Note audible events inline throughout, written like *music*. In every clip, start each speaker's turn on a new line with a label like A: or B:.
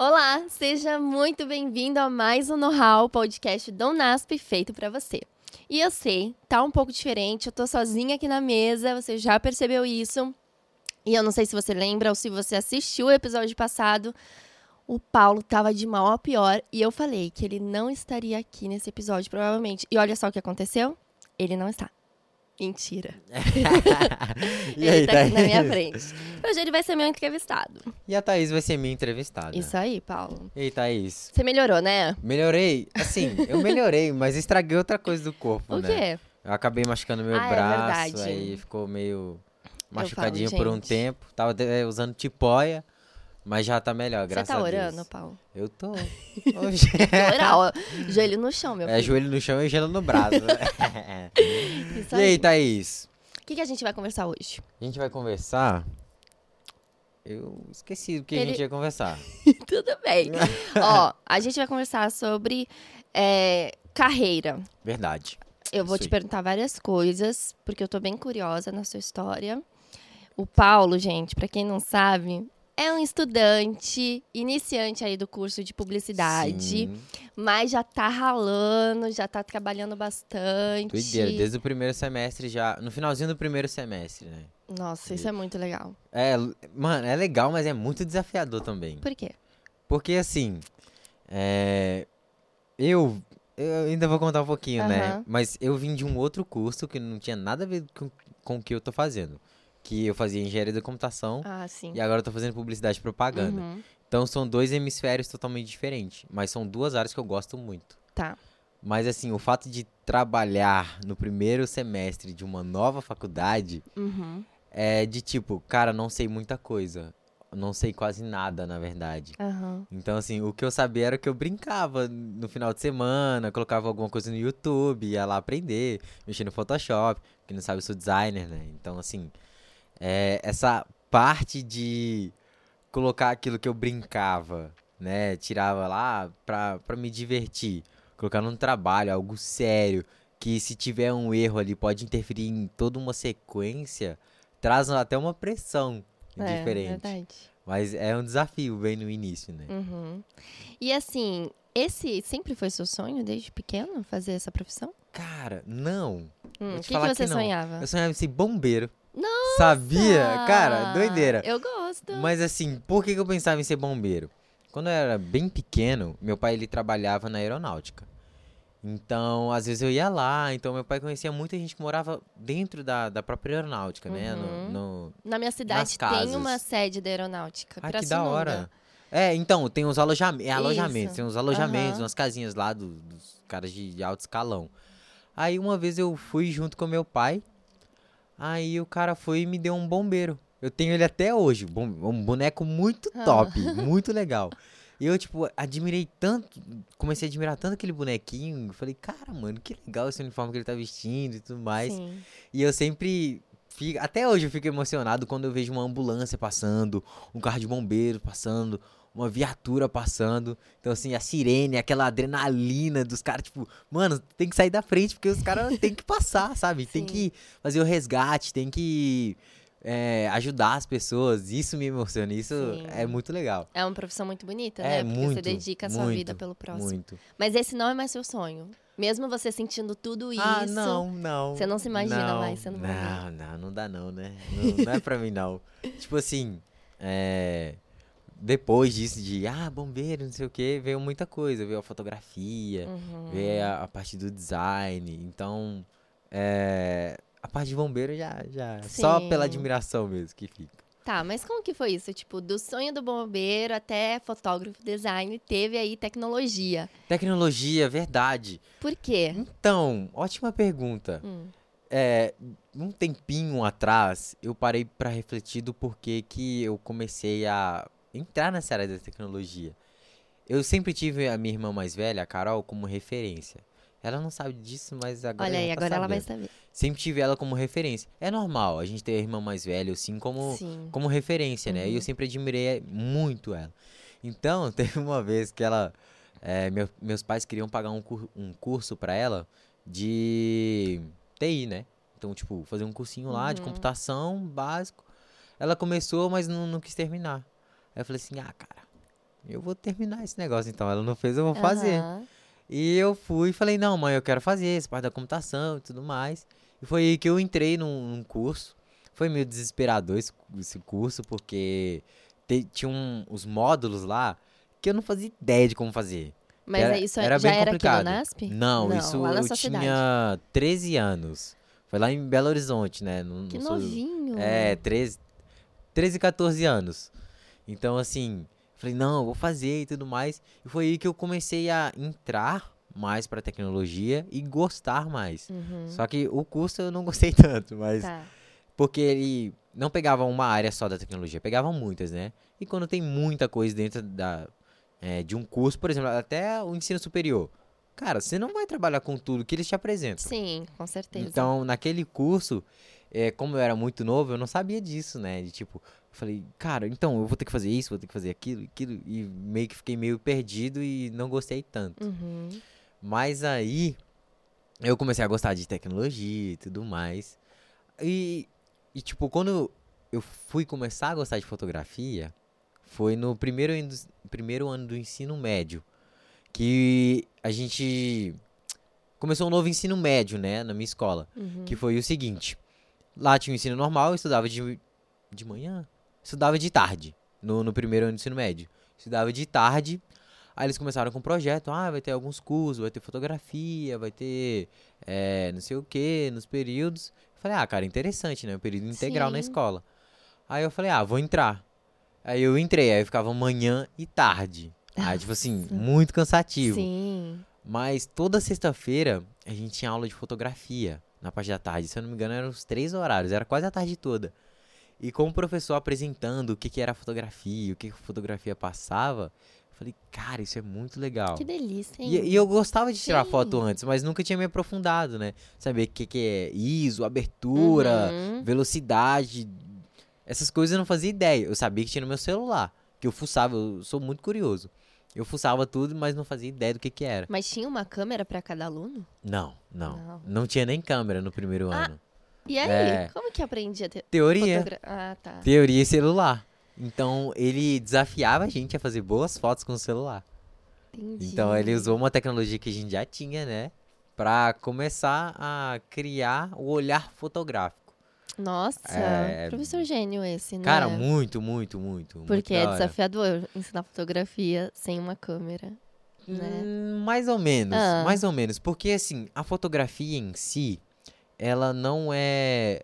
A: Olá, seja muito bem-vindo a mais um Know-How, podcast do NASP feito para você. E eu sei, tá um pouco diferente, eu tô sozinha aqui na mesa, você já percebeu isso. E eu não sei se você lembra ou se você assistiu o episódio passado, o Paulo tava de mal a pior e eu falei que ele não estaria aqui nesse episódio, provavelmente. E olha só o que aconteceu: ele não está. Mentira. *laughs*
B: e
A: ele
B: aí,
A: tá aqui na minha
B: Thaís?
A: frente. Hoje ele vai ser meu entrevistado.
B: E a Thaís vai ser minha entrevistada.
A: Isso aí, Paulo.
B: E aí, Thaís?
A: Você melhorou, né?
B: Melhorei? Assim, eu melhorei, mas estraguei outra coisa do corpo,
A: O
B: né?
A: quê?
B: Eu acabei machucando meu
A: Ah, é
B: braço,
A: verdade.
B: aí ficou meio
A: falo,
B: machucadinho por um tempo. Tava usando tipóia, mas já tá melhor,
A: Você
B: graças
A: tá
B: a Deus.
A: orando, Paulo?
B: Eu tô. *laughs* *laughs*
A: Orar, ó. Joelho no chão, meu
B: É
A: filho.
B: joelho no chão e gelo no braço. né? *laughs*
A: Isso
B: e aí, Thaís?
A: O que, que a gente vai conversar hoje?
B: A gente vai conversar. Eu esqueci do que a
A: Ele-
B: gente ia conversar.
A: Tudo bem. Ó, a gente vai conversar sobre é, carreira.
B: Verdade.
A: Eu vou
B: Isso
A: te
B: aí.
A: perguntar várias coisas, porque eu tô bem curiosa na sua história. O Paulo, gente, pra quem não sabe, é um estudante iniciante aí do curso de publicidade,
B: Sim.
A: mas já tá ralando, já tá trabalhando bastante.
B: Doideira, desde o primeiro semestre já. No finalzinho do primeiro semestre, né?
A: Nossa, isso é muito legal.
B: É, mano, é legal, mas é muito desafiador também.
A: Por quê?
B: Porque assim. É. Eu. Eu ainda vou contar um pouquinho, né?
A: Aham.
B: Mas eu vim de um outro curso que não tinha nada a ver com, com o que eu tô fazendo. Que eu fazia engenharia da computação
A: Ah, sim.
B: e agora eu tô fazendo publicidade e propaganda.
A: Uhum.
B: Então são dois hemisférios totalmente diferentes. Mas são duas áreas que eu gosto muito.
A: Tá.
B: Mas assim, o fato de trabalhar no primeiro semestre de uma nova faculdade
A: Uhum.
B: é de tipo, cara, não sei muita coisa. Não sei quase nada, na verdade.
A: Aham.
B: Então, assim, o que eu sabia era que eu brincava no final de semana, colocava alguma coisa no YouTube, ia lá aprender, mexer no Photoshop. Quem não sabe, eu sou designer, né? Então, assim, é, essa parte de colocar aquilo que eu brincava, né? Tirava lá pra, pra me divertir. Colocar num trabalho, algo sério, que se tiver um erro ali pode interferir em toda uma sequência, traz até uma pressão
A: É,
B: diferente.
A: verdade.
B: Mas é um desafio bem no início, né?
A: Uhum. E assim, esse sempre foi seu sonho desde pequeno, fazer essa profissão?
B: Cara, não.
A: Hum, O que, que você
B: que não.
A: sonhava?
B: Eu sonhava em ser bombeiro. Sabia? Cara, doideira.
A: Eu gosto.
B: Mas assim, por que, que eu pensava em ser bombeiro? Quando eu era bem pequeno, meu pai ele trabalhava na aeronáutica. Então, às vezes eu ia lá, então meu pai conhecia muita gente que morava dentro da, da própria aeronáutica, né? No-
A: Uhum.
B: no,
A: Na minha cidade tem uma sede da aeronáutica.
B: Ah, que da hora. É, então, tem os alojamentos, é alojamentos, tem uns alojamentos,
A: Aham.
B: umas casinhas lá do- dos caras de, de alto escalão. Aí uma vez eu fui junto com meu pai, aí o cara foi e me deu um bombeiro. Eu tenho ele até hoje, um boneco muito
A: Ah.
B: top, *laughs* muito legal. E eu, tipo, admirei tanto, comecei a admirar tanto aquele bonequinho, falei, cara, mano, que legal esse uniforme que ele tá vestindo e tudo mais.
A: Sim.
B: E eu sempre. Fico, até hoje eu fico emocionado quando eu vejo uma ambulância passando, um carro de bombeiro passando, uma viatura passando. Então, assim, a sirene, aquela adrenalina dos caras, tipo, mano, tem que sair da frente, porque os caras têm que passar, sabe? Tem
A: Sim.
B: que fazer o resgate, tem que é, ajudar as pessoas. Isso me emociona, isso
A: Sim.
B: é muito legal.
A: É uma profissão muito bonita,
B: É,
A: né? Porque você
B: muito,
A: dedica a sua
B: muito,
A: vida pelo próximo.
B: Muito.
A: Mas esse não é mais seu sonho. Mesmo você sentindo tudo isso.
B: Ah, não, não.
A: Você não se imagina
B: não,
A: mais sendo
B: Não,
A: bombeiro.
B: não, não dá não, né? Não, não é pra mim, não. *laughs* Tipo assim, é... Depois disso de, ah, bombeiro, não sei o que, veio muita coisa. Veio a fotografia,
A: Uhum.
B: veio a, a parte do design. Então, é... A parte de bombeiro já, já... Só pela admiração mesmo que fica.
A: Tá, mas como que foi isso? Tipo, do sonho do bombeiro até fotógrafo, design, teve aí tecnologia.
B: Tecnologia, verdade.
A: Por quê?
B: Então, ótima pergunta.
A: Hum.
B: É, um tempinho atrás, eu parei pra refletir do porquê que eu comecei a entrar nessa área da tecnologia. Eu sempre tive a minha irmã mais velha, a Carol, como referência. Ela não sabe disso, mas agora
A: Olha
B: ela
A: aí,
B: tá
A: agora ela vai saber.
B: Sempre tive ela como referência. É normal a gente ter a irmã mais velha, assim, como,
A: Sim.
B: como referência, né? E
A: Uhum.
B: eu sempre admirei muito ela. Então, *laughs* teve uma vez que ela. é, meu- meus pais queriam pagar um, cur- um curso pra ela de TI, né? Então, tipo, fazer um cursinho lá de
A: Uhum.
B: computação básico. Ela começou, mas não, não quis terminar. Aí eu falei assim: ah, cara, eu vou terminar esse negócio então. Ela não fez, eu vou fazer.
A: Aham.
B: E eu fui e falei, não, mãe, eu quero fazer essa parte da computação e tudo mais. E foi aí que eu entrei num, num curso. Foi meio desesperador esse, esse curso, porque te- tinha um, os módulos lá que eu não fazia ideia de como fazer.
A: Mas
B: Era-
A: isso
B: era
A: já
B: bem
A: era aqui
B: complicado.
A: no NASP?
B: Não, isso
A: lá na
B: eu tinha
A: cidade.
B: 13 anos. Foi lá em Belo Horizonte, né? Não-
A: Que
B: não sou-
A: novinho.
B: É, 13, 13, 14 anos. Então, assim, falei, não, eu vou fazer e tudo mais. E foi aí que eu comecei a entrar mais pra tecnologia e gostar mais.
A: Uhum.
B: Só que o curso eu não gostei *laughs* tanto, mas
A: Tá.
B: porque ele não pegava uma área só da tecnologia, pegava muitas, né? E quando tem muita coisa dentro da, é, de um curso, por exemplo, até o ensino superior, cara, você não vai trabalhar com tudo que eles te apresentam.
A: Sim, com certeza.
B: Então, naquele curso, é, como eu era muito novo, eu não sabia disso, né? De tipo, eu falei, cara, então eu vou ter que fazer isso, vou ter que fazer aquilo, aquilo, e meio que fiquei meio perdido e não gostei tanto.
A: Uhum.
B: Mas aí eu comecei a gostar de tecnologia e tudo mais. E, e tipo, quando eu fui começar a gostar de fotografia, foi no primeiro, ano do- primeiro ano do ensino médio. Que a gente começou um novo ensino médio, né, na minha escola.
A: Uhum.
B: Que foi o seguinte: lá tinha o ensino normal, eu estudava de, de manhã, estudava de tarde, no, no primeiro ano do ensino médio. Estudava de tarde, aí eles começaram com um projeto: ah, vai ter alguns cursos, vai ter fotografia, vai ter eh, não sei o que nos períodos. Eu falei: ah, cara, interessante, né? Um período integral na
A: Sim.
B: escola. Aí eu falei: ah, vou entrar. Aí eu entrei, aí eu ficava manhã e tarde. Tipo assim, *laughs* muito cansativo.
A: Sim.
B: Mas toda sexta-feira a gente tinha aula de fotografia na parte da tarde. Se eu não me engano, eram os três horários, era quase a tarde toda. E com o professor apresentando o que, que era a fotografia, o que, que a fotografia passava, eu falei, cara, isso é muito legal.
A: Que delícia, hein?
B: E, e eu gostava de tirar
A: Sim.
B: foto antes, mas nunca tinha me aprofundado, né? Saber o que, que é ISO, abertura,
A: Uhum.
B: velocidade. Essas coisas eu não fazia ideia. Eu sabia que tinha no meu celular, que eu fuçava, eu sou muito curioso. Eu fuçava tudo, mas não fazia ideia do que, que era.
A: Mas tinha uma câmera pra cada aluno?
B: Não, não,
A: Não.
B: não. tinha nem câmera no primeiro
A: Ah,
B: ano.
A: E aí,
B: É.
A: como que aprendia a ter
B: Teoria.
A: fotogra... Ah, tá.
B: Teoria e celular. Então ele desafiava a gente a fazer boas fotos com o celular.
A: Entendi.
B: Então ele usou uma tecnologia que a gente já tinha, né? Pra começar a criar o olhar fotográfico.
A: Nossa,
B: É,
A: professor gênio esse, né?
B: Cara, muito, muito, muito. muito
A: Porque
B: da
A: é desafiador ensinar fotografia sem uma câmera. né?
B: Hum, mais ou menos,
A: Ah.
B: mais ou menos. Porque, assim, a fotografia em si, ela não é.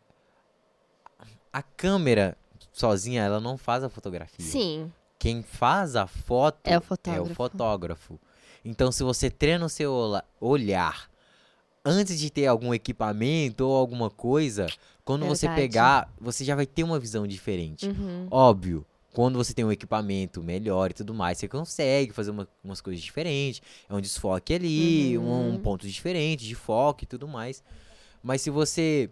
B: A câmera sozinha, ela não faz a fotografia.
A: Sim,
B: Quem faz a foto
A: é o
B: é o
A: fotógrafo.
B: fotógrafo. Então, se você treina o seu olhar antes de ter algum equipamento ou alguma coisa, quando você
A: Verdade.
B: pegar, você já vai ter uma visão diferente.
A: Uhum.
B: Óbvio, quando você tem um equipamento melhor e tudo mais, você consegue fazer uma- umas coisas diferentes. É um desfoque ali, um,
A: Uhum.
B: um ponto diferente de foco e tudo mais. Mas se você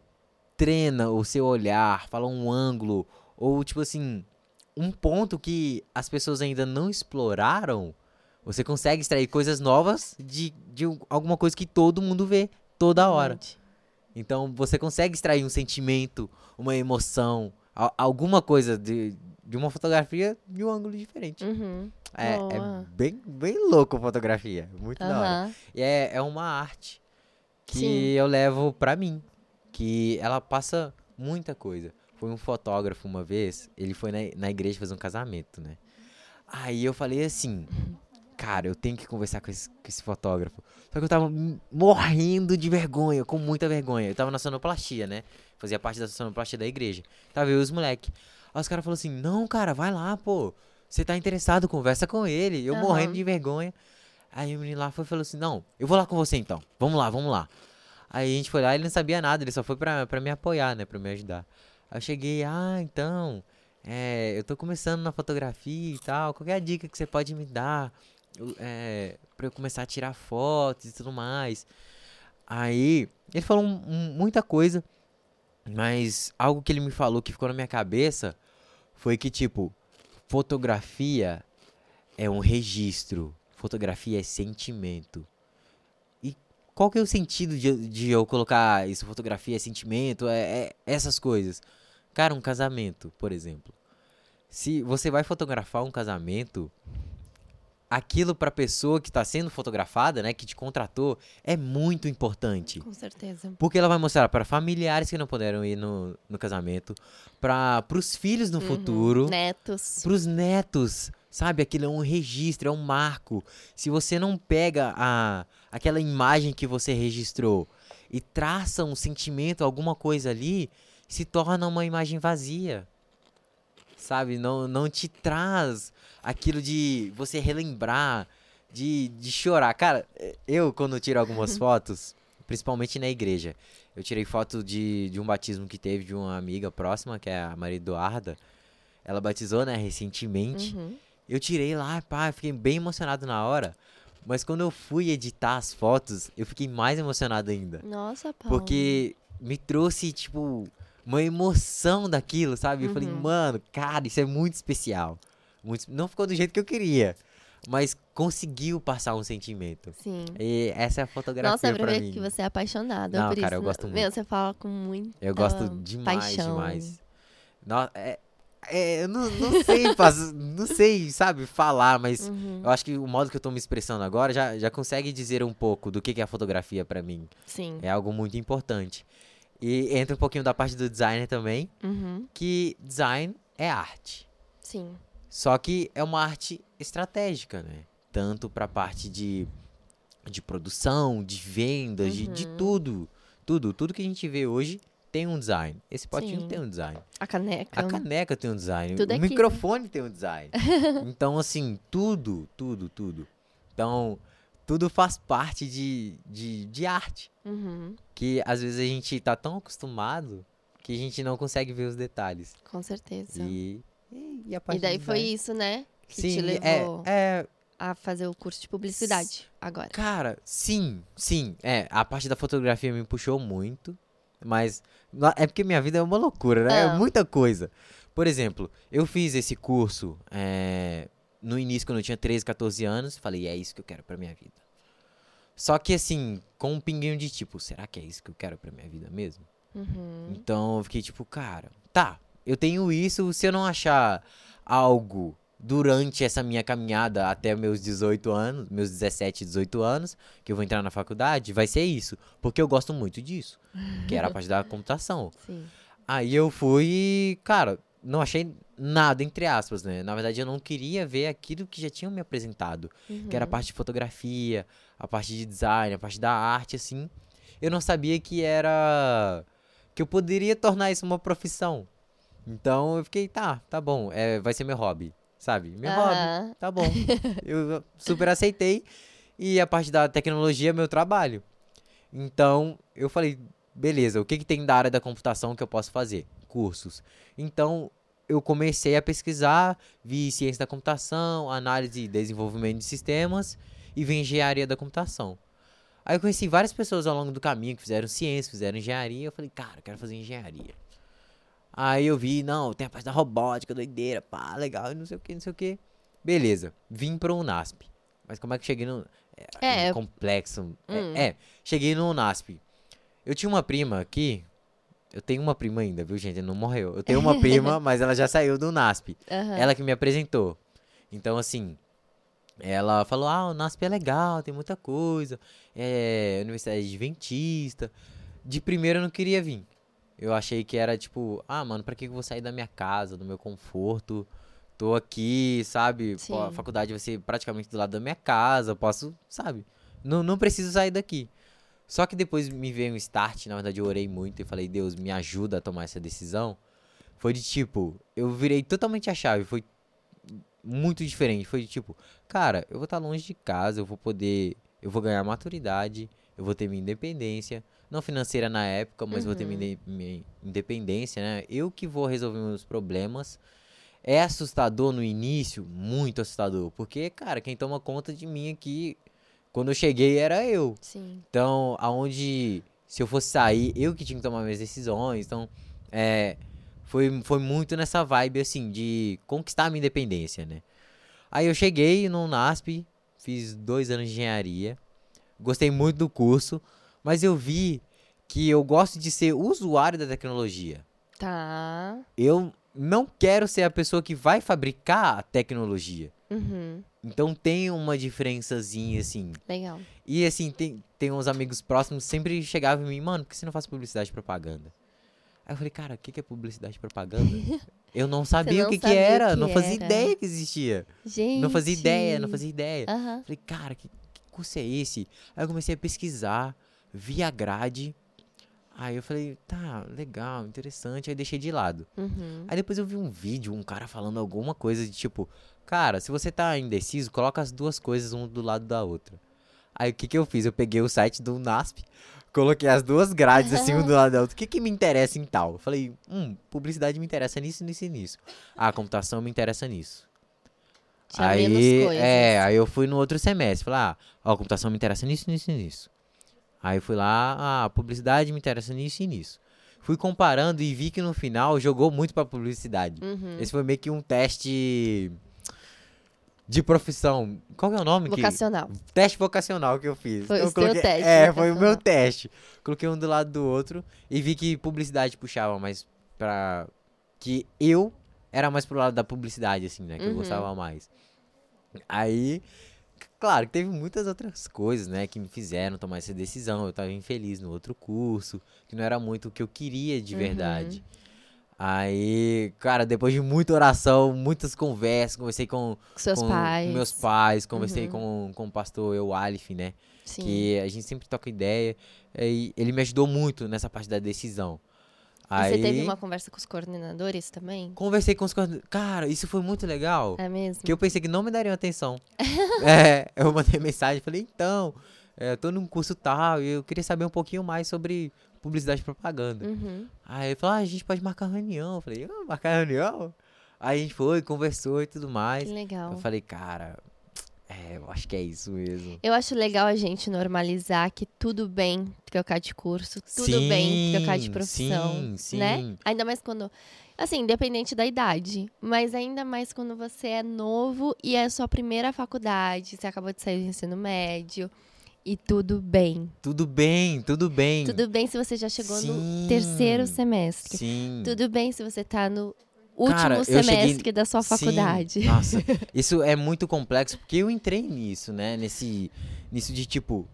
B: treina o seu olhar, fala um ângulo, ou tipo assim, um ponto que as pessoas ainda não exploraram, você consegue extrair coisas novas de, de alguma coisa que todo mundo vê toda hora.
A: Verdade.
B: Então você consegue extrair um sentimento, uma emoção, alguma coisa de, de uma fotografia de um ângulo diferente.
A: Uhum.
B: É, é bem, bem louco a fotografia. Muito da hora. E é, é uma arte que
A: Sim.
B: eu levo pra mim. Que ela passa muita coisa. Foi um fotógrafo uma vez, ele foi na, na igreja fazer um casamento, né? Aí eu falei assim, cara, eu tenho que conversar com esse, com esse fotógrafo. Só que eu tava morrendo de vergonha, com muita vergonha. Eu tava na sonoplastia, né? Fazia parte da sonoplastia da igreja. Tava eu e os moleque. Aí os caras falaram assim, não, cara, vai lá, pô. Você tá interessado, conversa com ele. Eu
A: Aham.
B: morrendo de vergonha. Aí o menino lá foi e falou assim, não, eu vou lá com você então. Vamos lá, vamos lá. Aí a gente foi lá, ele não sabia nada, ele só foi pra, pra me apoiar, né? Pra me ajudar. Aí eu cheguei, ah, então, é, eu tô começando na fotografia e tal, qual é a dica que você pode me dar? É, pra eu começar a tirar fotos e tudo mais. Aí, ele falou muita coisa, mas algo que ele me falou que ficou na minha cabeça foi que, tipo, fotografia é um registro, fotografia é sentimento. E qual que é o sentido de, de eu colocar isso, fotografia é sentimento, é, é essas coisas? Cara, um casamento, por exemplo. Se você vai fotografar um casamento, aquilo para a pessoa que está sendo fotografada, né, que te contratou, é muito importante.
A: Com certeza.
B: Porque ela vai mostrar para familiares que não puderam ir no, no casamento, para os filhos no
A: Uhum.
B: futuro,
A: Netos.
B: para os netos, sabe? Aquilo é um registro, é um marco. Se você não pega a, aquela imagem que você registrou e traça um sentimento, alguma coisa ali, se torna uma imagem vazia. Sabe? Não, não te traz aquilo de você relembrar, de, de chorar. Cara, eu, quando tiro algumas *laughs* fotos, principalmente na igreja, eu tirei foto de, de um batismo que teve de uma amiga próxima, que é a Maria Eduarda. Ela batizou, né, recentemente.
A: Uhum.
B: Eu tirei lá, pá, fiquei bem emocionado na hora. Mas quando eu fui editar as fotos, eu fiquei mais emocionado ainda.
A: Nossa, Paulo.
B: Porque me trouxe, tipo, uma emoção daquilo, sabe? Eu falei,
A: Uhum.
B: mano, cara, isso é muito especial. Muito, não ficou do jeito que eu queria, mas conseguiu passar um sentimento.
A: Sim.
B: E essa é a fotografia
A: Nossa, é pra
B: pra
A: ver
B: mim.
A: que você é apaixonado
B: Não,
A: por
B: cara,
A: isso.
B: eu gosto
A: Meu,
B: muito.
A: você fala com muito.
B: Eu gosto demais,
A: paixão.
B: demais. No- é, é, eu não, não sei, faz- *laughs* não sei, sabe, falar, mas
A: Uhum.
B: eu acho que o modo que eu tô me expressando agora já, já consegue dizer um pouco do que, que é a fotografia pra mim.
A: Sim.
B: É algo muito importante. E entra um pouquinho da parte do designer também,
A: Uhum.
B: que design é arte.
A: Sim.
B: Só que é uma arte estratégica, né? Tanto pra parte de, de produção, de vendas, de, de
A: Uhum.
B: tudo. Tudo. Tudo que a gente vê hoje tem um design. Esse potinho
A: Sim.
B: tem um design.
A: A caneca.
B: A caneca tem um design.
A: Tudo
B: o
A: é né?
B: microfone tem um design. *laughs* então, assim, tudo, tudo, tudo. Então, tudo faz parte de, de, de arte.
A: Uhum.
B: Que às vezes a gente tá tão acostumado que a gente não consegue ver os detalhes.
A: Com certeza.
B: E, e, e a
A: E daí foi isso, né? Que
B: Sim,
A: te
B: é-
A: levou
B: é,
A: a fazer o curso de publicidade agora.
B: Cara, sim, sim. É, a parte da fotografia me puxou muito, mas é porque minha vida é uma loucura, né?
A: Ah.
B: É muita coisa. Por exemplo, eu fiz esse curso é, no início, quando eu tinha 13, 14 anos, falei, é isso que eu quero pra minha vida. Só que assim, com um pinguinho de tipo, será que é isso que eu quero pra minha vida mesmo?
A: Uhum.
B: Então eu fiquei tipo, cara, tá, eu tenho isso, se eu não achar algo durante essa minha caminhada até meus 18 anos, meus 17, 18 anos, que eu vou entrar na faculdade, vai ser isso. Porque eu gosto muito disso. Que era a parte da *laughs* computação.
A: Sim.
B: Aí eu fui cara, não achei nada, entre aspas, né? Na verdade, eu não queria ver aquilo que já tinham me apresentado. Que era a
A: Uhum.
B: parte de fotografia, a parte de design, a parte da arte, assim. Eu não sabia que era. que eu poderia tornar isso uma profissão. Então eu fiquei, tá, tá bom, é, vai ser meu hobby, sabe? Meu hobby,
A: Aham.
B: tá bom. *laughs* eu super aceitei. E a parte da tecnologia é meu trabalho. Então eu falei, beleza, o que, que tem da área da computação que eu posso fazer? Cursos. Então eu comecei a pesquisar, vi ciência da computação, análise e desenvolvimento de sistemas e vi engenharia da computação. Aí eu conheci várias pessoas ao longo do caminho que fizeram ciência, fizeram engenharia. Eu falei, cara, eu quero fazer engenharia. Aí eu vi, não, tem a parte da robótica, doideira, pá, legal, e não sei o que, não sei o que. Beleza, vim pro Unasp. Mas como é que cheguei no. É,
A: É.
B: complexo. É,
A: Hum.
B: é, cheguei no Unasp. Eu tinha uma prima aqui. Eu tenho uma prima ainda, viu, gente? Não morreu. Eu tenho uma *laughs* prima, mas ela já saiu do Unasp.
A: Aham.
B: Ela que me apresentou. Então, assim, ela falou: ah, o NASP é legal, tem muita coisa. É Universidade Adventista. De primeiro eu não queria vir. Eu achei que era tipo, ah, mano, pra que eu vou sair da minha casa, do meu conforto? Tô aqui, sabe? A faculdade vai ser praticamente do lado da minha casa, eu posso, sabe? Não, não preciso sair daqui. Só que depois me veio um start, na verdade eu orei muito e falei, Deus, me ajuda a tomar essa decisão. Foi de tipo, eu virei totalmente a chave, foi muito diferente. Foi tipo, cara, eu vou estar longe de casa, eu vou poder, eu vou ganhar maturidade, eu vou ter minha independência, não financeira na época, mas vou ter minha, inde- minha independência, né? Eu que vou resolver meus problemas. É assustador no início, muito assustador, porque, cara, quem toma conta de mim aqui, quando eu cheguei era eu.
A: Sim.
B: Então, aonde se eu fosse sair, eu que tinha que tomar minhas decisões. Então, é, foi, foi muito nessa vibe, assim, de conquistar a minha independência, né? Aí eu cheguei no NASP, fiz dois anos de engenharia, gostei muito do curso, mas eu vi que eu gosto de ser usuário da tecnologia.
A: Tá.
B: Eu não quero ser a pessoa que vai fabricar a tecnologia.
A: Uhum.
B: Então tem uma diferençazinha, assim.
A: Legal.
B: E assim, tem, tem uns amigos próximos que sempre chegavam em mim, mano, por que você não faz publicidade e propaganda? Aí eu falei, cara, o que, que é publicidade e propaganda? *laughs* eu não sabia
A: não
B: o que, que
A: sabia o
B: era,
A: que
B: não fazia
A: era.
B: ideia que existia.
A: Gente.
B: Não fazia ideia, não fazia ideia.
A: Aham.
B: Falei, cara, que, que curso é esse? Aí eu comecei a pesquisar, vi a grade. Aí eu falei, tá, legal, interessante. Aí deixei de lado.
A: Uhum.
B: Aí depois eu vi um vídeo, um cara falando alguma coisa de tipo, cara, se você tá indeciso, coloca as duas coisas um do lado da outra. Aí o que que eu fiz? Eu peguei o site do NASP, coloquei as duas grades assim, um do lado da outra. O que que me interessa em tal? Eu falei, hum, publicidade me interessa nisso, nisso e nisso. Ah, computação me interessa nisso.
A: Tinha
B: aí, é, aí eu fui no outro semestre, falei, ah, ó, computação me interessa nisso, nisso e nisso. Aí fui lá, ah, publicidade me interessa nisso e nisso. Fui comparando e vi que no final jogou muito pra publicidade.
A: Uhum.
B: Esse foi meio que um teste de profissão. Qual que é o nome? que-
A: Vocacional.
B: Teste vocacional que eu fiz.
A: Foi
B: Então
A: o
B: eu coloquei-
A: teste
B: É, foi o meu teste. Coloquei um do lado do outro e vi que publicidade puxava mais pra. Que eu era mais pro lado da publicidade, assim, né? Que eu
A: Uhum.
B: gostava mais. Aí. Claro que teve muitas outras coisas, né, que me fizeram tomar essa decisão. Eu tava infeliz no outro curso, que não era muito o que eu queria de
A: Uhum.
B: Aí, cara, depois de muita oração, muitas conversas, conversei com,
A: Com
B: com
A: pais.
B: meus pais, conversei
A: Uhum.
B: com, com o pastor Eu Alif, né?
A: Sim.
B: Que a gente sempre toca ideia. E ele me ajudou muito nessa parte da decisão. Aí,
A: você teve uma conversa com os coordenadores também?
B: conversei com os coorden- Cara, isso foi muito legal.
A: É mesmo?
B: Que eu pensei que não me dariam atenção. *laughs* é, eu mandei mensagem e falei, então, é, eu tô num curso tal e eu queria saber um pouquinho mais sobre publicidade e propaganda.
A: Uhum.
B: Aí ele falou, ah, a gente pode marcar reunião. Eu falei, ah, marcar reunião? Aí a gente foi, conversou e tudo mais.
A: Que legal.
B: Eu falei, cara, é, eu acho que é isso mesmo.
A: Eu acho legal a gente normalizar que tudo bem trocar de curso, tudo bem trocar de
B: Sim,
A: profissão,
B: sim, sim.
A: né? Ainda mais quando, assim, independente da idade, mas ainda mais quando você é novo e é a sua primeira faculdade, você acabou de sair do ensino médio e tudo bem.
B: Tudo bem, tudo bem.
A: Tudo bem se você já chegou
B: Sim,
A: no terceiro semestre.
B: Sim.
A: Tudo bem se você tá no último
B: Cara, eu cheguei-
A: semestre da sua
B: Sim,
A: faculdade.
B: Nossa, *laughs* isso é muito complexo, porque eu entrei nisso, né? Nesse, nisso de tipo.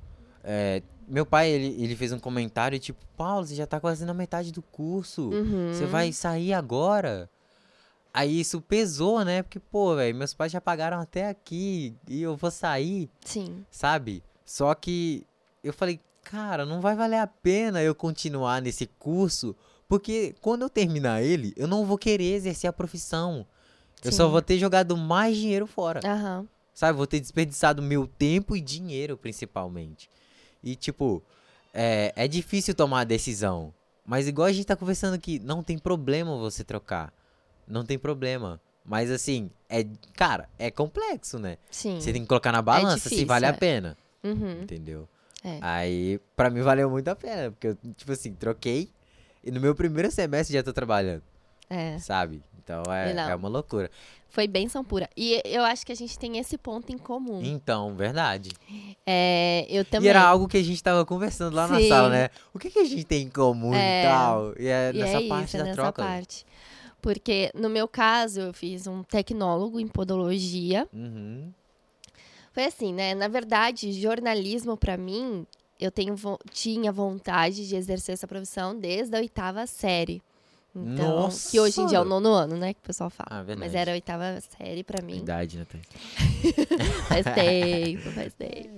B: é, meu pai, ele, ele fez um comentário tipo, Paulo, você já tá quase na metade do curso.
A: Uhum.
B: Você vai sair agora? Aí isso pesou, né? Porque, pô, velho, meus pais já pagaram até aqui e eu vou sair,
A: Sim.
B: sabe? Só que eu falei, cara, não vai valer a pena eu continuar nesse curso, porque quando eu terminar ele, eu não vou querer exercer a profissão. Eu só
A: Sim.
B: vou ter jogado mais dinheiro fora.
A: Aham.
B: Sabe? Vou ter desperdiçado meu tempo e dinheiro, principalmente. E, tipo, é, é difícil tomar a decisão. Mas, igual a gente tá conversando aqui, não tem problema você trocar. Não tem problema. Mas, assim, é. Cara, é complexo, né?
A: Sim.
B: Você tem que colocar na balança se
A: difícil,
B: vale a
A: é.
B: pena.
A: Uhum.
B: Entendeu?
A: É.
B: Aí, pra mim, valeu muito a pena. Porque eu, tipo assim, troquei. E no meu primeiro semestre já tô trabalhando,
A: É.
B: sabe? Então é, é uma loucura.
A: Foi benção pura. E eu acho que a gente tem esse ponto em comum.
B: Então, verdade.
A: É, eu também.
B: E era algo que a gente tava conversando lá na
A: Sim.
B: sala, né? O que, que a gente tem em comum
A: É.
B: e tal? E é
A: E
B: nessa
A: é
B: parte
A: isso,
B: da troca.
A: parte. Porque, no meu caso, eu fiz um tecnólogo em podologia.
B: Uhum.
A: Foi assim, né? Na verdade, jornalismo, pra mim, eu tenho, tinha vontade de exercer essa profissão desde a oitava série. Então,
B: Nossa!
A: que hoje em dia é o nono ano, né? Que o pessoal fala.
B: Ah, verdade.
A: Mas era a oitava série pra mim.
B: Idade, né? *laughs*
A: Faz *laughs* tempo, faz tempo.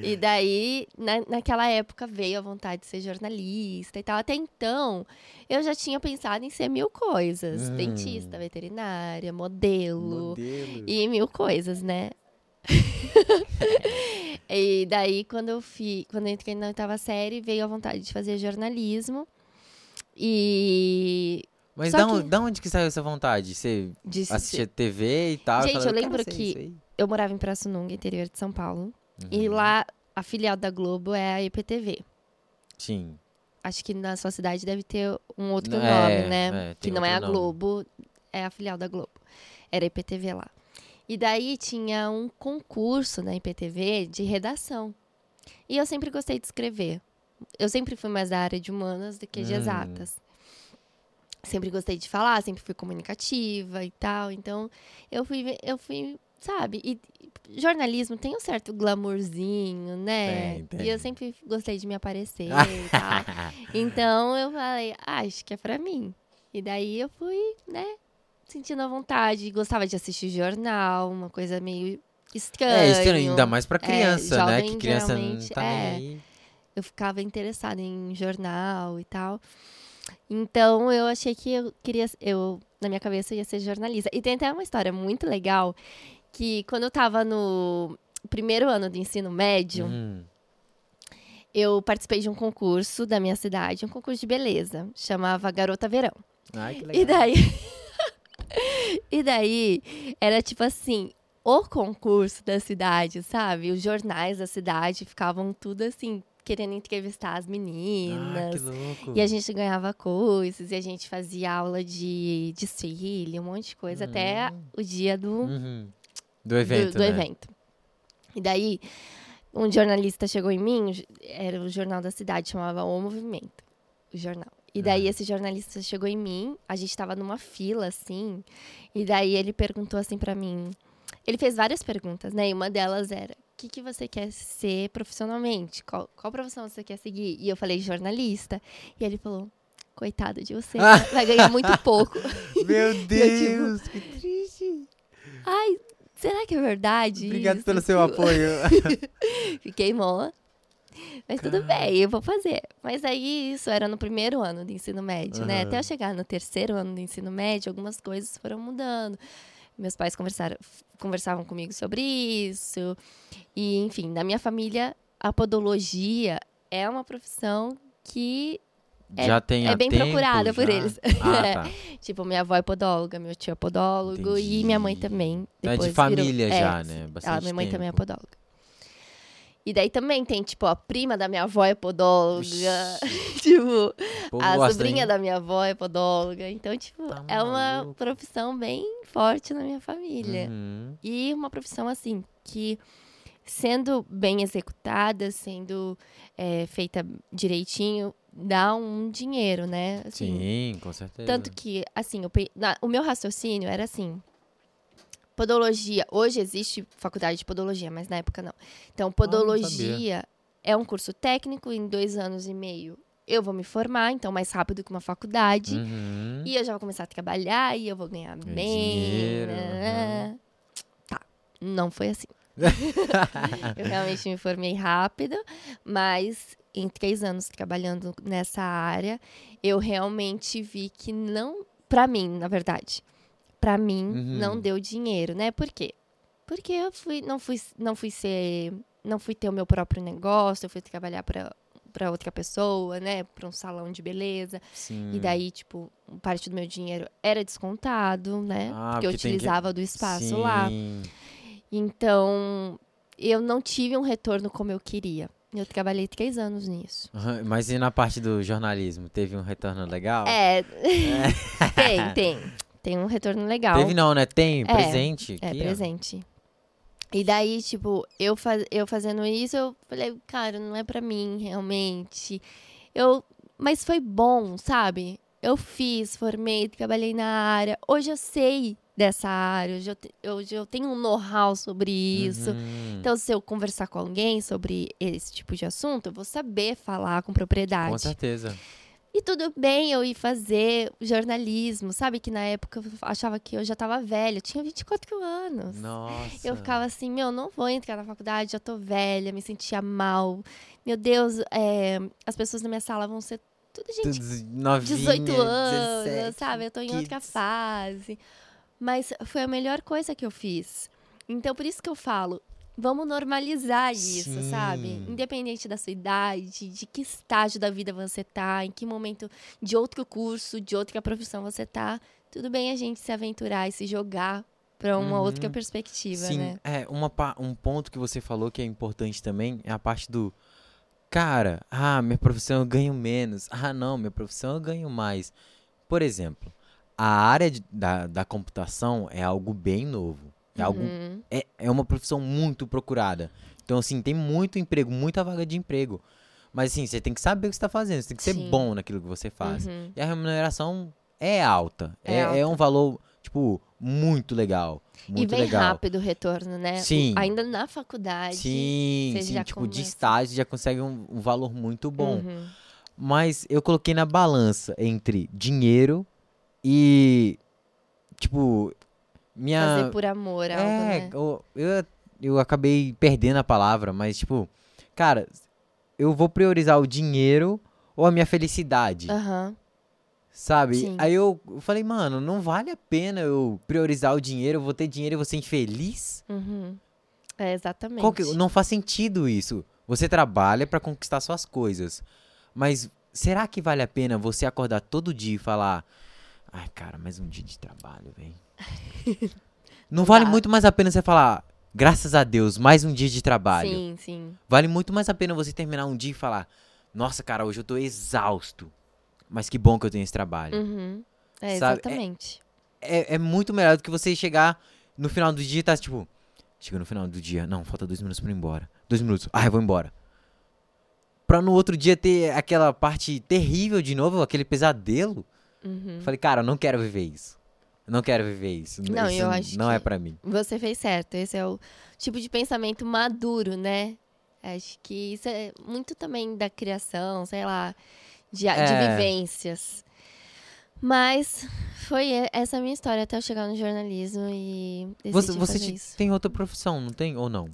A: E daí, na, naquela época, veio a vontade de ser jornalista e tal. Até então, eu já tinha pensado em ser mil coisas:
B: Hum.
A: dentista, veterinária, modelo
B: Modelo.
A: e mil coisas, né? *laughs* e daí, quando eu fi, quando eu entrei na oitava série, veio a vontade de fazer jornalismo. E.
B: Mas da,
A: que-
B: onde, da onde que saiu essa vontade? Você assistia TV e tal? e
A: Gente,
B: falava,
A: eu lembro
B: "Cara, sei
A: que-
B: isso aí."
A: eu morava em Pirassununga, interior de São Paulo. E
B: Uhum.
A: lá, a filial da Globo é a IPTV.
B: Sim.
A: Acho que na sua cidade deve ter um outro
B: Não,
A: nome,
B: é,
A: né?
B: é,
A: que não é a
B: nome.
A: Globo, é a filial da Globo. Era a IPTV lá. E daí tinha um concurso na IPTV de redação. E eu sempre gostei de escrever. Eu sempre fui mais da área de humanas do que de
B: Hum.
A: exatas. Sempre gostei de falar, sempre fui comunicativa e tal. Então, eu fui, eu fui sabe? E jornalismo tem um certo glamourzinho, né?
B: Tem, tem.
A: E eu sempre gostei de me aparecer *laughs* e tal. Então eu falei, ah, acho que é pra mim. E daí eu fui, né, sentindo a vontade. Gostava de assistir jornal, uma coisa meio estranha.
B: É estranho, ainda mais pra
A: É,
B: criança, né?
A: jovem,
B: Que criança não tá nem
A: é.
B: aí.
A: Eu ficava interessada em jornal e tal. Então eu achei que eu queria, eu na minha cabeça eu ia ser jornalista. E tem até uma história muito legal que quando eu tava no primeiro ano do ensino médio,
B: Hum.
A: eu participei de um concurso da minha cidade, um concurso de beleza, chamava Garota Verão.
B: Ai, que legal.
A: E daí *laughs* *laughs* E daí era tipo assim, o concurso da cidade, sabe? Os jornais da cidade ficavam tudo assim, querendo entrevistar as
B: Ah, que
A: meninas.
B: louco.
A: E a gente ganhava coisas, e a gente fazia aula de desfile, um monte de coisa, até
B: Hum.
A: o dia do,
B: Uhum. Do evento,
A: do, do
B: né?
A: evento. E daí, um jornalista chegou em mim, era o jornal da cidade, chamava O Movimento, o jornal. E daí, esse jornalista chegou em mim, a gente tava numa fila, assim, e daí ele perguntou assim pra mim. Ele fez várias perguntas, né? E uma delas era: o que, que você quer ser profissionalmente? Qual, qual profissão você quer seguir? E eu falei: jornalista. E ele falou: coitado de você, *laughs* vai ganhar muito pouco. *laughs*
B: Meu
A: tipo,
B: Deus, que triste.
A: Ai, será que é verdade?
B: Obrigado
A: isso?
B: pelo seu apoio. *laughs*
A: Fiquei mó. Mas tudo
B: Cara.
A: bem, eu vou fazer. Mas aí isso era no primeiro ano do ensino médio, né?
B: Aham.
A: Até eu chegar no terceiro ano do ensino médio, algumas coisas foram mudando. Meus pais conversaram, conversavam comigo sobre isso. E, enfim, na minha família, a podologia é uma profissão que, É-
B: já tem
A: é bem
B: tempo,
A: procurada por
B: já?
A: eles.
B: Ah, *laughs* tá.
A: tipo, minha avó é podóloga, meu tio é podólogo e minha mãe
B: Entendi.
A: também.
B: Então é de
A: depois virou-
B: família
A: é,
B: já, né?
A: ela,
B: Bastante
A: minha mãe também é
B: tempo.
A: podóloga. E daí também tem, tipo, a prima da minha avó é podóloga. *laughs* tipo,
B: O
A: a
B: gosta,
A: sobrinha
B: hein?
A: da minha avó é podóloga. Então, tipo,
B: Tá
A: é uma
B: maluco.
A: profissão bem forte na minha família.
B: Uhum.
A: E uma profissão, assim, que sendo bem executada, sendo é, feita direitinho, dá um dinheiro, né? Assim,
B: Sim, com certeza.
A: tanto que, assim, pe- na- o meu raciocínio era assim. Podologia. Hoje existe faculdade de podologia, mas na época não. Então, podologia é um curso técnico em dois anos e meio. Eu vou me formar, então mais rápido que uma faculdade.
B: Uhum.
A: E eu já vou começar a trabalhar e eu vou ganhar
B: Ganhar
A: bem. né? Tá. Não foi assim. *laughs* eu realmente me formei rápido, mas em três anos trabalhando nessa área, eu realmente vi que não. Pra mim, na verdade. Pra mim,
B: Uhum.
A: não deu dinheiro, né? Por quê? Porque eu fui, não fui, não fui ser, não fui ter o meu próprio negócio, eu fui trabalhar pra para outra pessoa, né, para um salão de beleza.
B: Sim.
A: E daí, tipo, parte do meu dinheiro era descontado, né?
B: Ah,
A: porque eu
B: porque que-
A: utilizava do espaço lá.
B: Sim.
A: Então, eu não tive um retorno como eu queria. Eu trabalhei três anos nisso.
B: Aham, Mas e na parte do jornalismo? Teve um retorno legal?
A: É, *laughs* tem, tem. Tem um retorno legal.
B: Teve não, né? Tem,
A: É,
B: presente.
A: É,
B: aqui, ó.
A: presente. E daí, tipo, eu, faz, eu fazendo isso, eu falei, cara, não é pra mim, realmente. Eu, mas foi bom, sabe? Eu fiz, formei, trabalhei na área. Hoje eu sei dessa área, hoje eu, te- hoje eu tenho um know-how sobre isso.
B: Uhum.
A: Então, se eu conversar com alguém sobre esse tipo de assunto, eu vou saber falar com
B: Com
A: propriedade.
B: certeza.
A: E tudo bem eu ir fazer jornalismo, sabe? Que na época eu achava que eu já tava velha, eu tinha 24 anos.
B: Nossa.
A: Eu ficava assim, meu, não vou entrar na faculdade, já tô velha, me sentia mal. Meu Deus, é, as pessoas na minha sala vão ser tudo gente
B: novinha,
A: 18 anos,
B: 17,
A: sabe? Eu tô em outra
B: kids.
A: fase. Mas foi a melhor coisa que eu fiz. Então, por isso que eu falo, vamos normalizar isso,
B: Sim.
A: sabe? Independente da sua idade, de que estágio da vida você tá, em que momento de outro curso, de outra profissão você tá, tudo bem a gente se aventurar e se jogar pra uma
B: Uhum.
A: outra perspectiva,
B: Sim,
A: né?
B: é, uma, um ponto que você falou que é importante também é a parte do. Cara, ah, minha profissão eu ganho menos. Ah, não, minha profissão eu ganho mais. Por exemplo, a área de- da, da computação é algo bem novo. É, algo,
A: Uhum.
B: é, é uma profissão muito procurada. Então, assim, tem muito emprego, muita vaga de emprego. Mas, assim, você tem que saber o que você está fazendo. Você tem que ser
A: Sim.
B: bom naquilo que você faz.
A: Uhum.
B: E a remuneração é alta.
A: É
B: É, é
A: alta.
B: um valor, tipo, muito legal. Muito
A: e vem
B: legal.
A: rápido o retorno, né?
B: Sim.
A: O- Ainda na faculdade.
B: Sim, sim, tipo, de
A: começa.
B: estágio já consegue um, um valor muito bom.
A: Uhum.
B: Mas eu coloquei na balança entre dinheiro e, tipo, minha...
A: Fazer por amor algo,
B: É,
A: né?
B: eu, eu, eu acabei perdendo a palavra, mas, tipo, cara, eu vou priorizar o dinheiro ou a minha felicidade,
A: Aham.
B: sabe?
A: sim.
B: Aí eu falei, mano, não vale a pena eu priorizar o dinheiro, eu vou ter dinheiro e vou ser infeliz?
A: Uhum. É, exatamente.
B: Que- não faz sentido isso. Você trabalha pra conquistar suas coisas. Mas será que vale a pena você acordar todo dia e falar: Ai, cara, mais um dia de trabalho, velho? *laughs* não vale
A: dá.
B: muito mais a pena você falar: Graças a Deus, mais um dia de trabalho.
A: Sim, sim.
B: Vale muito mais a pena você terminar um dia e falar: Nossa, cara, hoje eu tô exausto. Mas que bom que eu tenho esse trabalho.
A: Uhum. É,
B: Sabe, é-
A: exatamente.
B: É, é muito melhor do que você chegar no final do dia e tá tipo. Chega no final do dia, não, falta dois minutos pra ir embora. Dois minutos, ah, eu vou embora. Pra no outro dia ter aquela parte terrível de novo, aquele pesadelo.
A: Uhum.
B: Falei, cara, eu não quero viver isso. Não quero viver isso.
A: Não,
B: isso
A: eu acho
B: não é pra mim.
A: Você fez certo. Esse é o tipo de pensamento maduro, né? Acho que isso é muito também da criação, sei lá, de, de
B: É.
A: vivências. Mas foi essa a minha história até eu chegar no jornalismo e
B: Você, você te- tem outra profissão, não tem? Ou não?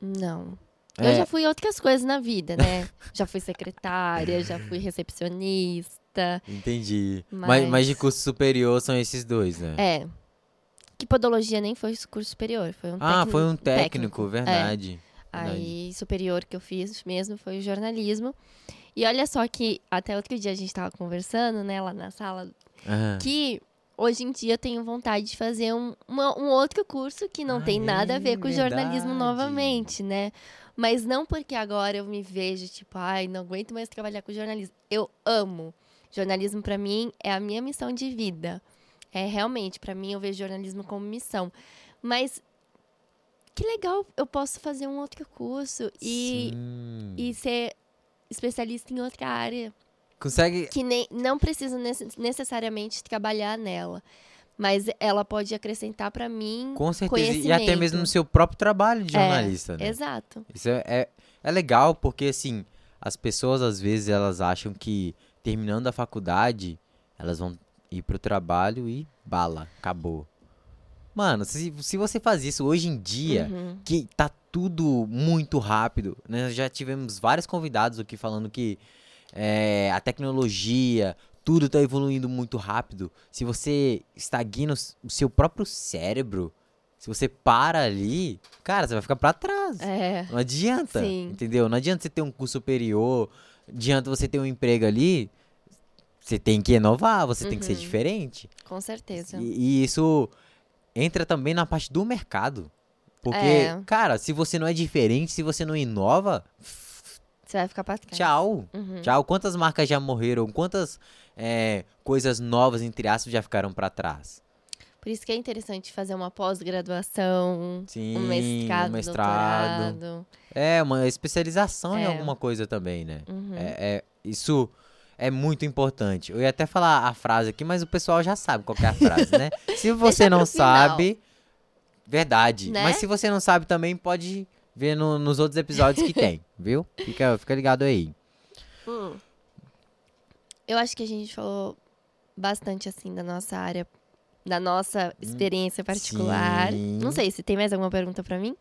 A: Não.
B: É,
A: Eu já fui outras coisas na vida, né? já fui secretária, já fui recepcionista.
B: Entendi. Mas... mas de curso superior são esses dois, né?
A: É. Que podologia nem foi curso superior, foi um
B: ah,
A: técnico.
B: foi um técnico, verdade. verdade.
A: Aí, superior que eu fiz mesmo foi o jornalismo. E olha só que até outro dia a gente tava conversando, né, lá na sala,
B: Aham.
A: que hoje em dia eu tenho vontade de fazer um, uma- um outro curso que não
B: Ah,
A: tem nada a ver
B: é
A: com jornalismo
B: verdade.
A: novamente, né? Mas não porque agora eu me vejo, tipo, ai, não aguento mais trabalhar com jornalismo. Eu amo. Jornalismo, pra mim, é a minha missão de vida. É realmente, pra mim, eu vejo jornalismo como missão. Mas que legal, eu posso fazer um outro curso e,
B: Sim.
A: e ser especialista em outra área.
B: Consegue.
A: Que nem, não precisa nece- necessariamente trabalhar nela. Mas ela pode acrescentar pra mim
B: Com certeza. E até mesmo no seu próprio trabalho de
A: É,
B: jornalista, né?
A: Exato.
B: Isso é, é, é legal porque, assim, as pessoas às vezes elas acham que terminando a faculdade elas vão ir pro trabalho e bala, acabou. Mano, se, se você faz isso hoje em dia,
A: Uhum.
B: que tá tudo muito rápido, né? Já tivemos vários convidados aqui falando que é, a tecnologia, tudo tá evoluindo muito rápido. Se você estagna o seu próprio cérebro, se você para ali, cara, você vai ficar pra trás.
A: É.
B: Não adianta,
A: Sim.
B: entendeu? Não adianta você ter um curso superior, adianta você ter um emprego ali. Você tem que inovar, você tem que ser
A: Uhum.
B: diferente.
A: Com certeza.
B: E, e isso entra também na parte do mercado. Porque,
A: É.
B: cara, se você não é diferente, se você não inova,
A: Você vai ficar pra trás.
B: tchau.
A: Uhum.
B: Tchau. Quantas marcas já morreram? Quantas é, coisas novas, entre aspas, já ficaram pra trás?
A: Por isso que é interessante fazer uma pós-graduação,
B: Sim,
A: um mestrado,
B: um mestrado.
A: doutorado.
B: É, uma especialização em
A: É.
B: alguma coisa também, né?
A: Uhum.
B: É, é- isso é muito importante. Eu ia até falar a frase aqui, mas o pessoal já sabe qual que é a frase, né? *laughs* Se você não sabe, verdade.
A: Né?
B: Mas se você não sabe também, pode ver no- nos outros episódios que tem, *laughs* viu? Fica, fica ligado aí.
A: Hum. Eu acho que a gente falou bastante assim da nossa área, da nossa experiência particular.
B: sim.
A: Não sei se tem mais alguma pergunta pra mim.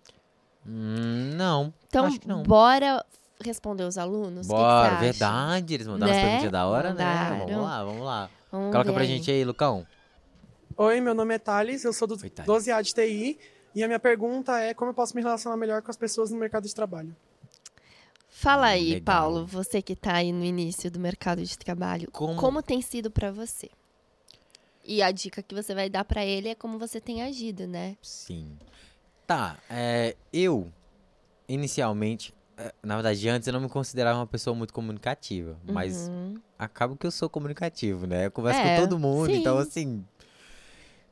B: Hum, não,
A: Então,
B: acho que não.
A: bora responder os alunos. O que que
B: Bora,
A: você acha?
B: verdade. Eles mandaram
A: Né?
B: as perguntas da hora, né?
A: Mandaram.
B: Vamos lá, vamos lá.
A: Vamos
B: Coloca pra
A: aí.
B: gente aí, Lucão.
C: Oi, meu nome é Thales, eu sou do
B: Oi, Thales.
C: 12A de TI e a minha pergunta é como eu posso me relacionar melhor com as pessoas no mercado de trabalho.
A: Fala aí,
B: Legal.
A: Paulo, você que tá aí no início do mercado de trabalho,
B: Como-
A: como, tem sido pra você? E a dica que você vai dar pra ele é como você tem agido, né?
B: Sim. Tá, é, eu, inicialmente, é, na verdade, antes eu não me considerava uma pessoa muito comunicativa, mas
A: Uhum.
B: acabo que eu sou comunicativo, né? Eu converso
A: É,
B: com todo mundo, então
A: sim.
B: assim.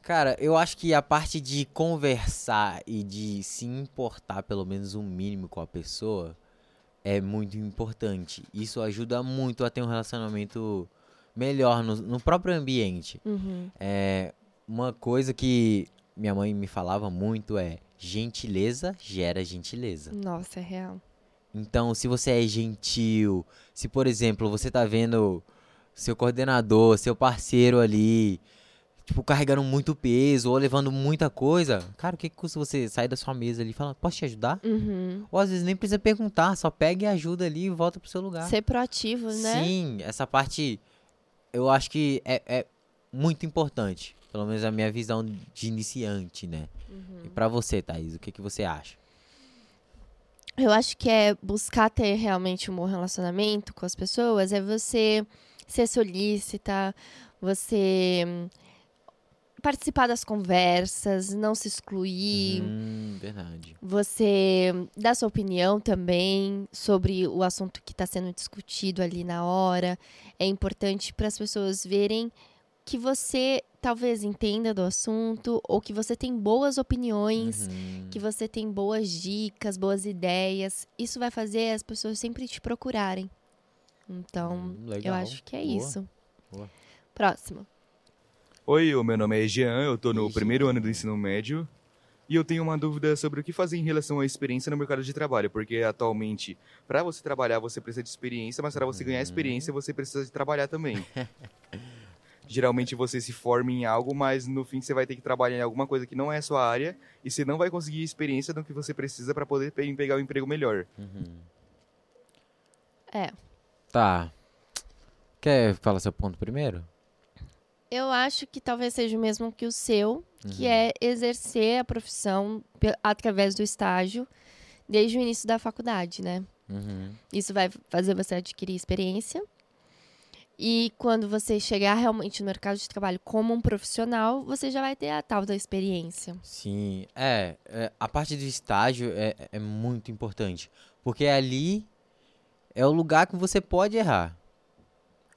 B: Cara, eu acho que a parte de conversar e de se importar pelo menos um mínimo com a pessoa é muito importante. Isso ajuda muito a ter um relacionamento melhor no, no próprio ambiente.
A: Uhum.
B: É, uma coisa que minha mãe me falava muito é gentileza gera gentileza.
A: Nossa, é real.
B: Então, se você é gentil, se por exemplo, você tá vendo seu coordenador, seu parceiro ali, tipo, carregando muito peso ou levando muita coisa, cara, o que, que custa você sair da sua mesa ali e falar, posso te ajudar?
A: Uhum.
B: Ou às vezes nem precisa perguntar, só pega e ajuda ali e volta pro seu lugar.
A: Ser proativo, né?
B: Sim, essa parte eu acho que é, é muito importante. Pelo menos a minha visão de iniciante, né?
A: Uhum.
B: E pra você, Thaís, o que, que você acha?
A: Eu acho que é buscar ter realmente um bom relacionamento com as pessoas, é você ser solícita, você participar das conversas, não se excluir,
B: Hum, verdade.
A: você dar sua opinião também sobre o assunto que está sendo discutido ali na hora. É importante para as pessoas verem que você talvez entenda do assunto ou que você tem boas opiniões
B: Uhum.
A: que você tem boas dicas, boas ideias. Isso vai fazer as pessoas sempre te procurarem. Então,
B: Hum,
A: eu acho que é
B: Boa.
A: isso.
B: Boa.
A: Próximo.
D: Oi, o meu nome é Jean, eu tô no
B: Oi,
D: primeiro ano do ensino médio. E eu tenho uma dúvida sobre o que fazer em relação à experiência no mercado de trabalho, porque atualmente, para você trabalhar, você precisa de experiência, mas para você ganhar experiência, você precisa de trabalhar também. *laughs* Geralmente você se forma em algo, mas no fim você vai ter que trabalhar em alguma coisa que não é a sua área e você não vai conseguir experiência no que você precisa para poder pe- pegar um emprego melhor.
B: Uhum.
A: É.
B: Tá. Quer falar seu ponto primeiro?
A: Eu acho que talvez seja o mesmo que o seu, que
B: Uhum.
A: é exercer a profissão através do estágio desde o início da faculdade, né?
B: Uhum.
A: Isso vai fazer você adquirir experiência. E quando você chegar realmente no mercado de trabalho como um profissional, você já vai ter a tal da experiência.
B: Sim, é, é, a parte do estágio é, é muito importante, porque ali é o lugar que você pode errar,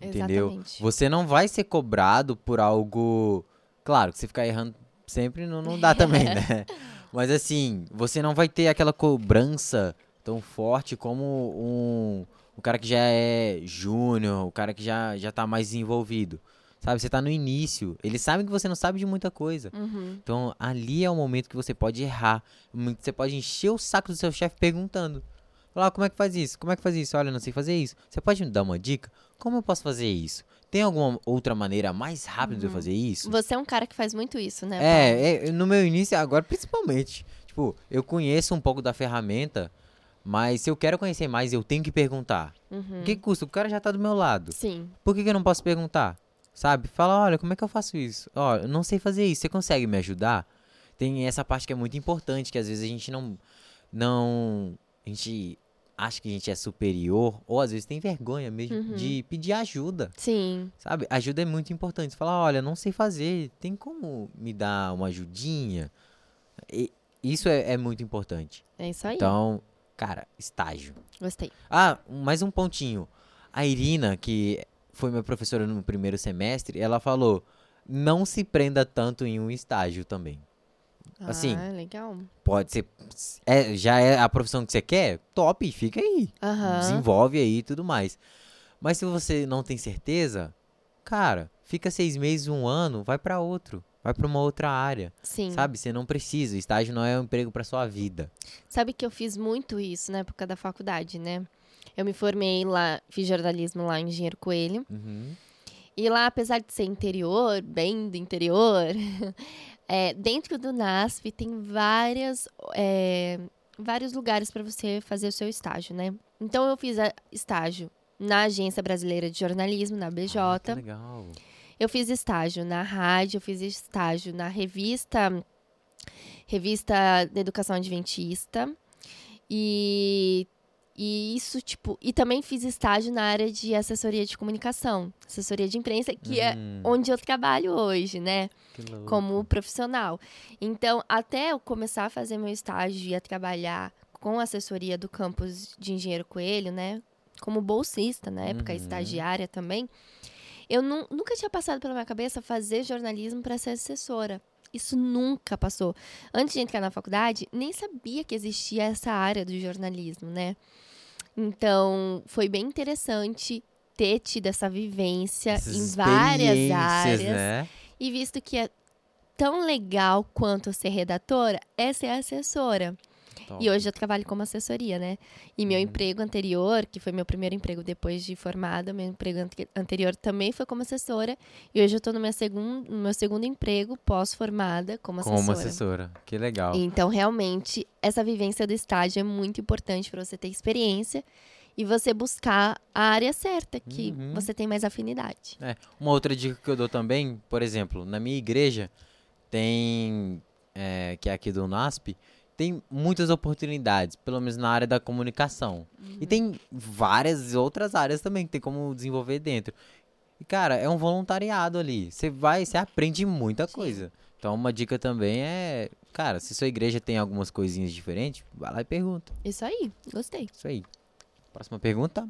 B: entendeu?
A: Exatamente.
B: Você não vai ser cobrado por algo, claro, que você ficar errando sempre não, não dá também, *laughs* né? Mas assim, você não vai ter aquela cobrança tão forte como um, o cara que já é júnior, o cara que já, já tá mais desenvolvido. Sabe, você tá no início, eles sabem que você não sabe de muita coisa.
A: Uhum.
B: Então, ali é o momento que você pode errar. Você pode encher o saco do seu chefe perguntando. Falar, "Ah, como é que faz isso? Como é que faz isso? Olha, eu não sei fazer isso. Você pode me dar uma dica? Como eu posso fazer isso? Tem alguma outra maneira mais rápida de eu fazer isso?
A: Você é um cara que faz muito isso, né?
B: É, é, no meu início, agora principalmente. Tipo, eu conheço um pouco da ferramenta, mas se eu quero conhecer mais, eu tenho que perguntar.
A: Uhum.
B: O que custa? O cara já tá do meu lado.
A: Sim.
B: Por que, que eu não posso perguntar? Sabe? Fala, olha, como é que eu faço isso? Ó, eu não sei fazer isso. Você consegue me ajudar? Tem essa parte que é muito importante, que às vezes a gente não. Não. A gente acha que a gente é superior, ou às vezes tem vergonha mesmo
A: Uhum.
B: de pedir ajuda.
A: Sim.
B: Sabe? Ajuda é muito importante. Você fala, olha, não sei fazer, tem como me dar uma ajudinha? E isso é, é muito importante.
A: É isso aí.
B: Então, cara, estágio.
A: Gostei.
B: Ah, mais um pontinho. A Irina, que foi minha professora no primeiro semestre, ela falou: não se prenda tanto em um estágio também. Assim,
A: Ah, legal.
B: Pode ser. É, já é a profissão que você quer? Top, fica aí. Desenvolve aí e tudo mais. Mas se você não tem certeza, cara, fica seis meses, um ano, vai pra outro. Vai pra uma outra área.
A: Sim.
B: Sabe? Você não precisa. Estágio não é um emprego pra sua vida.
A: Sabe que eu fiz muito isso na época da faculdade, né? Eu me formei lá, fiz jornalismo lá em Engenheiro Coelho.
B: Uhum.
A: E lá, apesar de ser interior, bem do interior, *laughs* é, dentro do NASP tem várias, é, vários lugares para você fazer o seu estágio, né? Então eu fiz estágio na Agência Brasileira de Jornalismo, na BJ.
B: Ah, que legal.
A: Eu fiz estágio na rádio, eu fiz estágio na revista revista da Educação Adventista. E, e isso, tipo, e também fiz estágio na área de assessoria de comunicação, assessoria de imprensa, que é
B: Hum,
A: onde eu trabalho hoje, né? Como profissional. Então, até eu começar a fazer meu estágio e a trabalhar com assessoria do campus de Engenheiro Coelho, né? Como bolsista na época,
B: Uhum.
A: estagiária também. Eu nu- nunca tinha passado pela minha cabeça fazer jornalismo para ser assessora. Isso nunca passou. Antes de entrar na faculdade, nem sabia que existia essa área do jornalismo, né? Então, foi bem interessante ter tido essa vivência
B: Essas
A: em várias áreas.
B: Né?
A: E visto que é tão legal quanto ser redatora é ser assessora.
B: Top.
A: E hoje eu trabalho como assessoria, né? E meu
B: Uhum.
A: emprego anterior, que foi meu primeiro emprego depois de formada, meu emprego ante- anterior também foi como assessora. E hoje eu tô no meu segundo, no meu segundo emprego pós-formada como assessora.
B: Como assessora. Que legal.
A: Então, realmente, essa vivência do estágio é muito importante para você ter experiência e você buscar a área certa, que
B: Uhum.
A: você tem mais afinidade.
B: É, uma outra dica que eu dou também, por exemplo, na minha igreja tem, é, que é aqui do NASP, tem muitas oportunidades, pelo menos na área da comunicação. E tem várias outras áreas também que tem como desenvolver dentro. E, cara, é um voluntariado ali. Você vai, você aprende muita
A: Sim.
B: coisa. Então, uma dica também é, cara, se sua igreja tem algumas coisinhas diferentes, vai lá e pergunta.
A: Isso aí, gostei.
B: Isso aí. Próxima pergunta.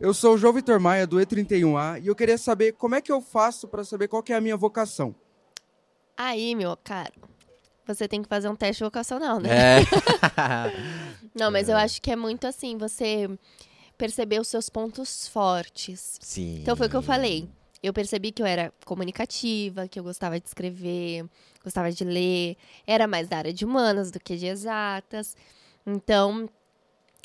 E: Eu sou o João Vitor Maia, do E31A, e eu queria saber como é que eu faço para saber qual que é a minha vocação.
A: Aí, meu caro, você tem que fazer um teste vocacional, né?
B: É. *laughs*
A: Não, mas eu acho que é muito assim, você perceber os seus pontos fortes.
B: Sim.
A: Então foi o que eu falei. Eu percebi que eu era comunicativa, que eu gostava de escrever, gostava de ler, era mais da área de humanas do que de exatas. Então,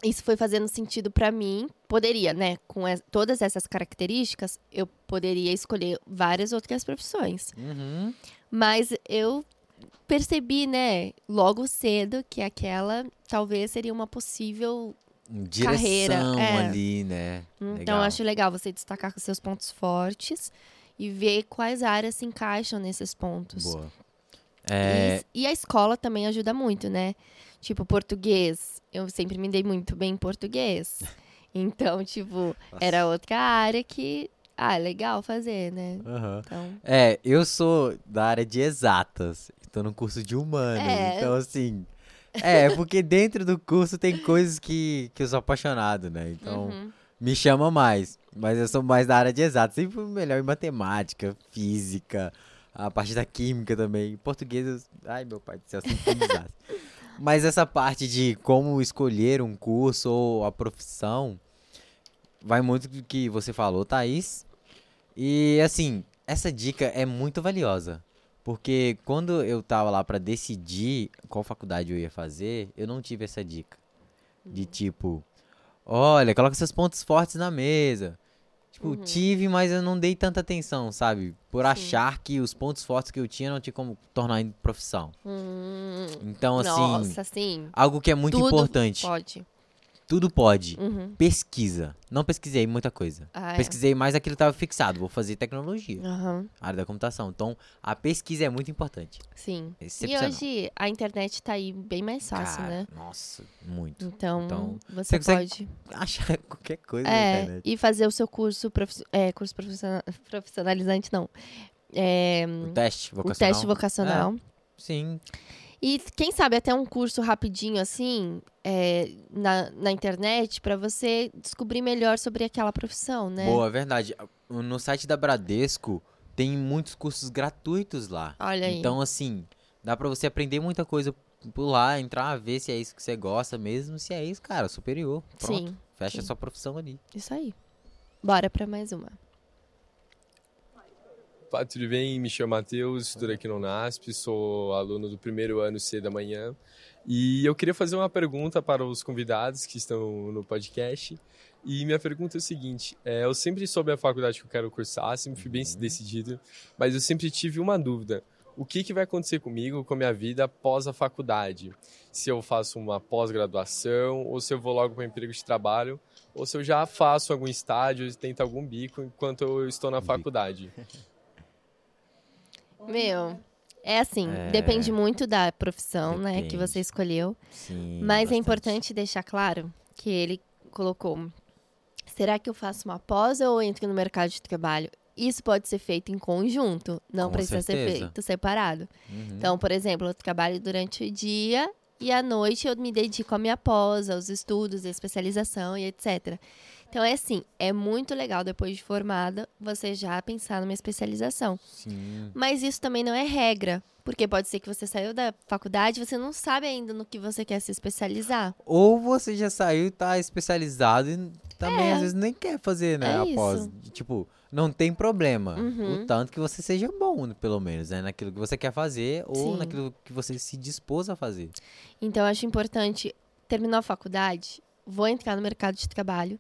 A: isso foi fazendo sentido pra mim. Poderia, né? Com todas essas características, eu poderia escolher várias outras profissões.
B: Uhum.
A: Mas eu percebi, né, logo cedo que aquela talvez seria uma possível
B: Direção
A: Carreira, é.
B: ali, né?
A: Então,
B: Legal.
A: eu acho legal você destacar os seus pontos fortes e ver quais áreas se encaixam nesses pontos.
B: Boa.
A: E,
B: É,
A: e a escola também ajuda muito, né? Tipo, português. Eu sempre me dei muito bem em português. *laughs* Então, tipo, era outra área que. Ah, é legal fazer, né?
B: aham.
A: Então.
B: É, eu sou da área de exatas. Tô no curso de humanas.
A: É.
B: Então, assim. É, porque dentro do curso tem coisas que, que eu sou apaixonado, né? Então,
A: uhum.
B: me chama mais. Mas eu sou mais da área de exatas. Sempre fui melhor em matemática, física, a parte da química também. Em português, eu... ai meu pai do céu, sempre fui um. Mas essa parte de como escolher um curso ou a profissão vai muito do que você falou, Thaís. E assim, essa dica é muito valiosa. Porque quando eu tava lá pra decidir qual faculdade eu ia fazer, eu não tive essa dica. De tipo, olha, coloca seus pontos fortes na mesa. Tipo,
A: Uhum.
B: tive, mas eu não dei tanta atenção, sabe? Por
A: Sim.
B: achar que os pontos fortes que eu tinha não tinha como tornar em profissão.
A: Hum,
B: Então, assim,
A: Nossa, sim.
B: algo que é muito importante.
A: Pode.
B: Tudo pode.
A: Uhum.
B: Pesquisa. Não pesquisei muita coisa.
A: Ah, é.
B: Pesquisei mais aquilo que estava fixado. Vou fazer tecnologia,
A: Aham,
B: área da computação. Então, a pesquisa é muito importante.
A: sim. E hoje a internet tá aí bem mais fácil,
B: Cara,
A: né?
B: Nossa, muito.
A: Então,
B: Então,
A: você
B: você
A: pode
B: Achar *laughs* qualquer coisa na
A: é,
B: internet.
A: e fazer o seu curso, profi- é, curso profissional- profissionalizante, não. É,
B: O teste
A: o
B: vocacional.
A: teste vocacional.
B: Sim.
A: E quem sabe até um curso rapidinho assim, é, na, na internet, pra você descobrir melhor sobre aquela profissão, né?
B: Boa, verdade. No site da Bradesco tem muitos cursos gratuitos lá.
A: Olha aí.
B: Então, assim, dá pra você aprender muita coisa por lá, entrar, ver se é isso que você gosta mesmo. Se é isso, cara, superior. Pronto.
A: Sim,
B: Fecha a
A: sim.
B: sua profissão ali.
A: isso aí. Bora pra mais uma.
F: Pá, tudo bem? Me chamo Matheus, estudo aqui no NASP, sou aluno do primeiro ano C da manhã. E eu queria fazer uma pergunta para os convidados que estão no podcast. E minha pergunta é o seguinte: é, eu sempre soube a faculdade que eu quero cursar, sempre fui bem decidido, mas eu sempre tive uma dúvida. O que, que vai acontecer comigo, com a minha vida após a faculdade? Se eu faço uma pós-graduação, ou se eu vou logo para um emprego de trabalho, ou se eu já faço algum estágio, tento algum bico enquanto eu estou na faculdade. *laughs*
A: Meu, é assim,
B: É.
A: depende muito da profissão, né, que
B: Depende.
A: você escolheu.
B: Sim.
A: Mas é
B: bastante.
A: importante deixar claro que ele colocou: será que eu faço uma pós ou entro no mercado de trabalho? Isso pode ser feito em conjunto, não
B: Com
A: precisa ser
B: certeza.
A: feito separado.
B: Uhum.
A: Então, por exemplo, eu trabalho durante o dia e à noite eu me dedico à minha pós, aos estudos, à especialização e etc. Então, é assim, é muito legal depois de formada você já pensar numa especialização.
B: Sim.
A: Mas isso também não é regra, porque pode ser que você saiu da faculdade e você não sabe ainda no que você quer se especializar.
B: Ou você já saiu e tá especializado e também
A: É.
B: às vezes nem quer fazer, né?
A: É
B: após. Tipo, não tem problema.
A: Uhum.
B: O tanto que você seja bom, pelo menos, né? Naquilo que você quer fazer ou
A: Sim.
B: naquilo que você se dispôs a fazer.
A: Então, eu acho importante, terminar a faculdade, vou entrar no mercado de trabalho,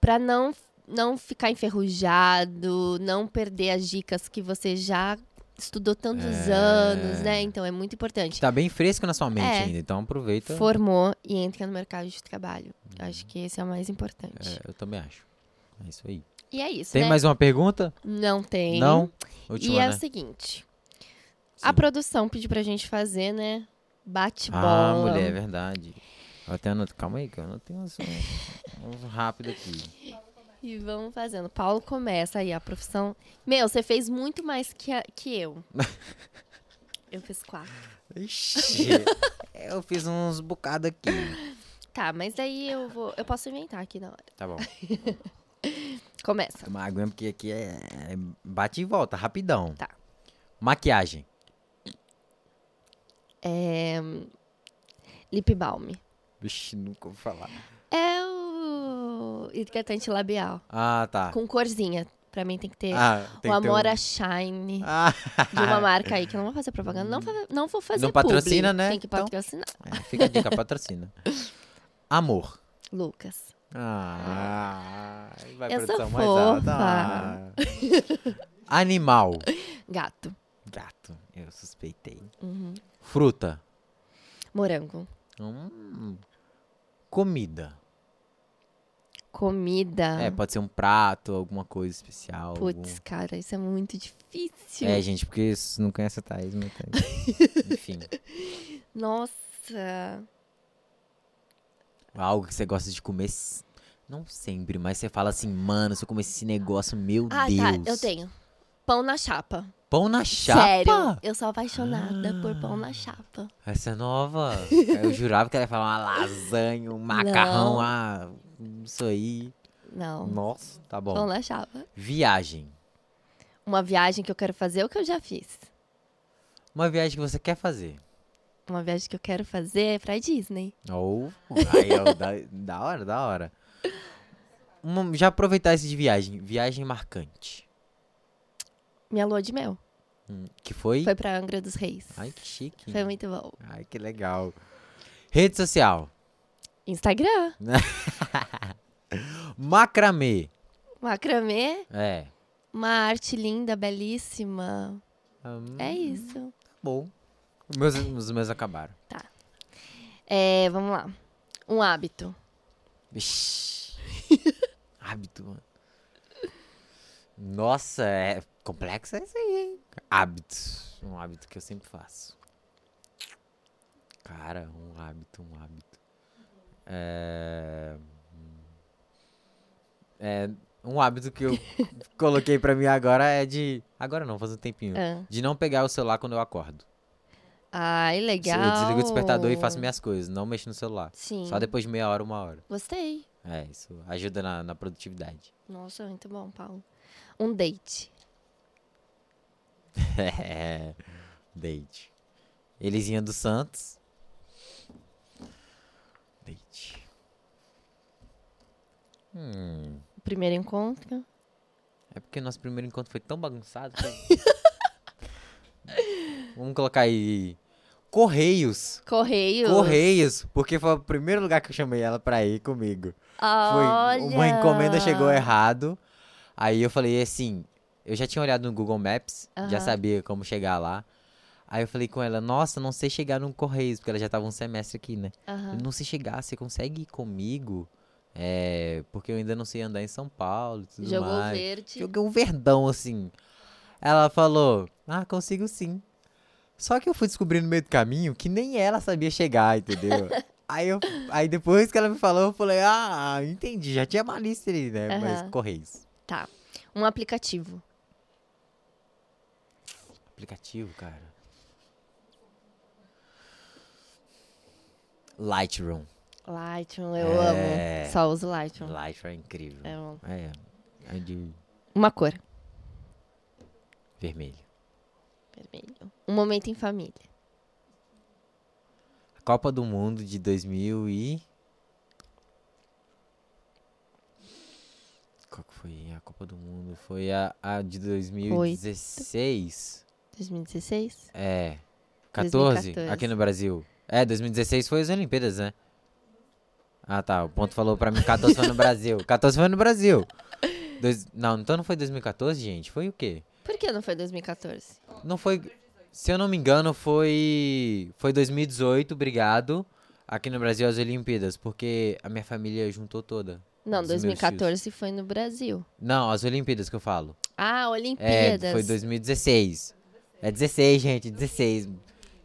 A: pra não, não ficar enferrujado, não perder as dicas que você já estudou tantos
B: É.
A: anos, né? Então, é muito importante.
B: Tá bem fresco na sua mente
A: É.
B: ainda, então aproveita.
A: Formou e entra no mercado de trabalho. Acho que esse é o mais importante.
B: É, eu também acho. É isso aí.
A: E é isso,
B: Tem
A: né?
B: mais uma pergunta?
A: Não tem.
B: Não?
A: E
B: Última,
A: é
B: né?
A: o seguinte.
B: Sim.
A: A produção pediu pra gente fazer, né? Bate-bola.
B: Ah, mulher, é verdade. Até anoto. Calma aí, que eu anotei uns, uns rápido aqui.
A: E vamos fazendo. Paulo começa aí a profissão. Meu, você fez muito mais que, a- que eu. *laughs* eu fiz quatro.
B: Ixi, eu fiz uns bocados aqui.
A: Tá, mas daí eu vou. Eu posso inventar aqui na hora.
B: Tá bom. *laughs*
A: Começa.
B: Tomar água porque aqui é, é bate e volta, rapidão.
A: Tá.
B: Maquiagem.
A: É. Lip balm.
B: Vixe, nunca vou falar.
A: É o hidratante labial.
B: Ah, tá.
A: Com corzinha. Pra mim tem que ter
B: Ah, tem
A: o
B: que ter
A: Amora Shine.
B: Ah,
A: De uma marca aí que eu não vou fazer propaganda. Não, fa- não vou fazer
B: Não patrocina,
A: publi.
B: né?
A: Tem que
B: Então-
A: patrocinar.
B: é, fica a dica, patrocina. Amor.
A: Lucas.
B: Ah, vai
A: Eu sou
B: produção mais alta. Ah. Animal.
A: Gato.
B: Gato, eu suspeitei.
A: Uhum.
B: Fruta.
A: Morango.
B: Hum. Comida.
A: Comida.
B: É, pode ser um prato, alguma coisa especial. algum-
A: Putz, cara, isso é muito difícil.
B: É, gente, porque não conhece a Thaís, não tem. Enfim.
A: Nossa.
B: Algo que você gosta de comer. Não sempre, mas você fala assim, mano, se eu comer esse negócio, meu
A: Ah,
B: Deus.
A: tá, eu tenho. Pão na chapa.
B: Pão na chapa?
A: Sério, eu sou apaixonada por pão na chapa.
B: Essa é nova. *laughs* Eu jurava que ela ia falar uma lasanha, um macarrão,
A: Não.
B: ah, isso aí.
A: Não,
B: Nossa, tá
A: pão
B: bom.
A: na chapa.
B: Viagem.
A: Uma viagem que eu quero fazer, o que eu já fiz.
B: Uma viagem que você quer fazer.
A: Uma viagem que eu quero fazer é pra Disney.
B: Ou. Aí, ó, da, da hora, da hora. Uma- já aproveitar esse de viagem. Viagem marcante.
A: Minha lua de mel.
B: Hum, que foi?
A: Foi pra Angra dos Reis.
B: Ai, que chique.
A: Foi muito bom.
B: Ai, que legal. Rede social.
A: Instagram. *laughs*
B: Macramê.
A: Macramê.
B: É.
A: Uma arte linda, belíssima.
B: Hum,
A: É isso.
B: Bom. Os meus, os meus acabaram.
A: É, vamos lá. Um hábito.
B: Vixe. *laughs* Hábito, mano. Nossa, é complexo esse aí, hein? Hábitos. Um hábito que eu sempre faço. Cara, um hábito, um hábito. É... É... Um hábito que eu *laughs* coloquei pra mim agora é de... Agora não, faz um tempinho.
A: Ah.
B: De não pegar o celular quando eu acordo.
A: Ai, legal.
B: Eu desligo o despertador e faço minhas coisas. Não mexo no celular.
A: Sim.
B: Só depois de meia hora, uma hora.
A: Gostei.
B: É, isso ajuda na, na produtividade.
A: Nossa, muito bom, Paulo. Um date. *laughs*
B: Date. Elisinha dos Santos. Date. Hum.
A: Primeiro encontro.
B: É porque nosso primeiro encontro foi tão bagunçado. que- *laughs* Vamos colocar aí. Correios.
A: Correio.
B: Correios. Porque foi o primeiro lugar que eu chamei ela pra ir comigo. Foi
A: Olha.
B: uma encomenda chegou errado. Aí eu falei assim, eu já tinha olhado no Google Maps, já
A: Aham.
B: sabia como chegar lá. Aí eu falei com ela, nossa, não sei chegar no Correios, porque ela já tava um semestre aqui, né? Eu não sei chegar, você consegue ir comigo? É, porque eu ainda não sei andar em São Paulo e tudo
A: Jogou
B: mais.
A: verde.
B: Joguei um verdão, assim. Ela falou, ah, consigo sim. Só que eu fui descobrir no meio do caminho que nem ela sabia chegar, entendeu? *laughs* aí, eu, aí depois que ela me falou, eu falei, ah, entendi, já tinha malícia ali, né?
A: Aham.
B: Mas Correios.
A: Tá. Um aplicativo.
B: Aplicativo, cara. Lightroom.
A: Lightroom, eu
B: É.
A: amo. Só uso Lightroom.
B: Lightroom é incrível.
A: É um-
B: É, é de
A: Uma cor.
B: vermelho.
A: Vermelho. Um momento em família.
B: Copa do Mundo de 2000 e... Qual que foi a Copa do Mundo? Foi a, a de 2016.
A: 2016?
B: É. 14,
A: 2014.
B: aqui no Brasil. É, 2016 foi as Olimpíadas, né? Ah, tá. O ponto falou pra mim 14 foi no Brasil. *laughs* 14 foi no Brasil. Dois- não, então não foi 2014, gente. Foi o quê?
A: Por que não foi 2014?
B: Não foi. Se eu não me engano, foi. Foi 2018, obrigado. Aqui no Brasil, as Olimpíadas. Porque a minha família juntou toda.
A: Não,
B: Dos meus
A: 2014 foi no Brasil.
B: Não, as Olimpíadas que eu falo.
A: Ah,
B: É,
A: Olimpíadas.
B: foi 2016. É 16, gente, 16.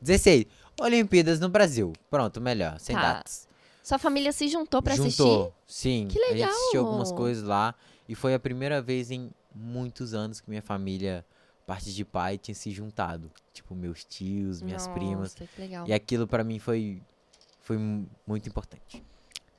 B: 16. Olimpíadas no Brasil. Pronto, melhor, sem
A: Tá.
B: datas.
A: Sua família se juntou pra
B: Juntou, sim.
A: Que
B: A gente assistiu
A: legal!
B: algumas coisas lá. E foi a primeira vez em muitos anos que minha família, parte de pai, tinha se juntado. Tipo, meus tios,
A: assistir.
B: minhas
A: Nossa,
B: primas.
A: que legal.
B: E aquilo pra mim foi, foi mu- muito importante.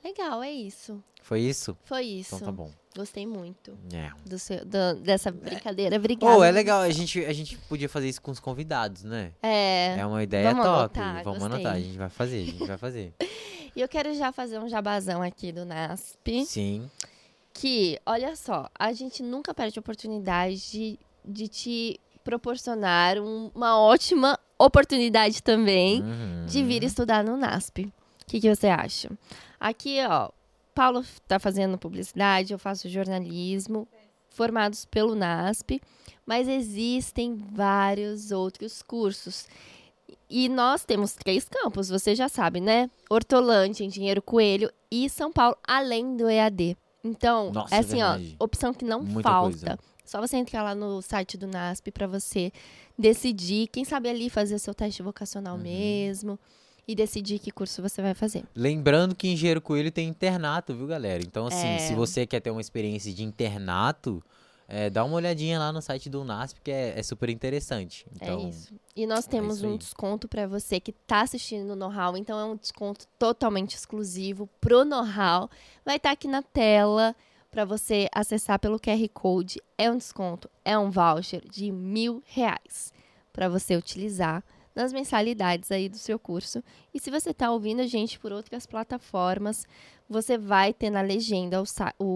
A: Legal, é isso.
B: Foi isso?
A: Foi isso.
B: Então tá bom.
A: Gostei muito
B: É.
A: do seu, do- dessa brincadeira. Obrigada.
B: Oh, é legal, a gente, a gente podia fazer isso com os convidados, né?
A: É.
B: É uma ideia
A: Vamos
B: top.
A: anotar,
B: Vamos
A: gostei.
B: anotar, a gente vai fazer, a gente vai fazer. *laughs*
A: E eu quero já fazer um jabazão aqui do NASP.
B: Sim.
A: Que, olha só, a gente nunca perde a oportunidade de, de te proporcionar um- uma ótima oportunidade também
B: Uhum.
A: de vir estudar no NASP. O que, que você acha? Aqui, ó, Paulo tá fazendo publicidade, eu faço jornalismo, formados pelo NASP, mas existem vários outros cursos. E nós temos três campos, você já sabe, né? Hortolândia, Engenheiro Coelho e São Paulo, além do EAD. Então,
B: Nossa,
A: é
B: é
A: assim, ó, opção que não
B: Muita
A: falta.
B: coisa.
A: Só você entrar lá no site do NASP para você decidir, quem sabe ali fazer seu teste vocacional
B: Uhum.
A: mesmo e decidir que curso você vai fazer.
B: Lembrando que Engenheiro Coelho tem internato, viu, galera? Então, assim,
A: É.
B: se você quer ter uma experiência de internato, é, dá uma olhadinha lá no site do UNASP, que é, é super interessante. Então,
A: é isso. E nós temos
B: isso
A: um desconto para você que tá assistindo no Know-How, então é um desconto totalmente exclusivo pro Know-How. Vai estar aqui na tela para você acessar pelo QR Code. É um desconto, é um voucher de mil reais para você utilizar nas mensalidades aí do seu curso. E se você está ouvindo a gente por outras plataformas, você vai ter na legenda o,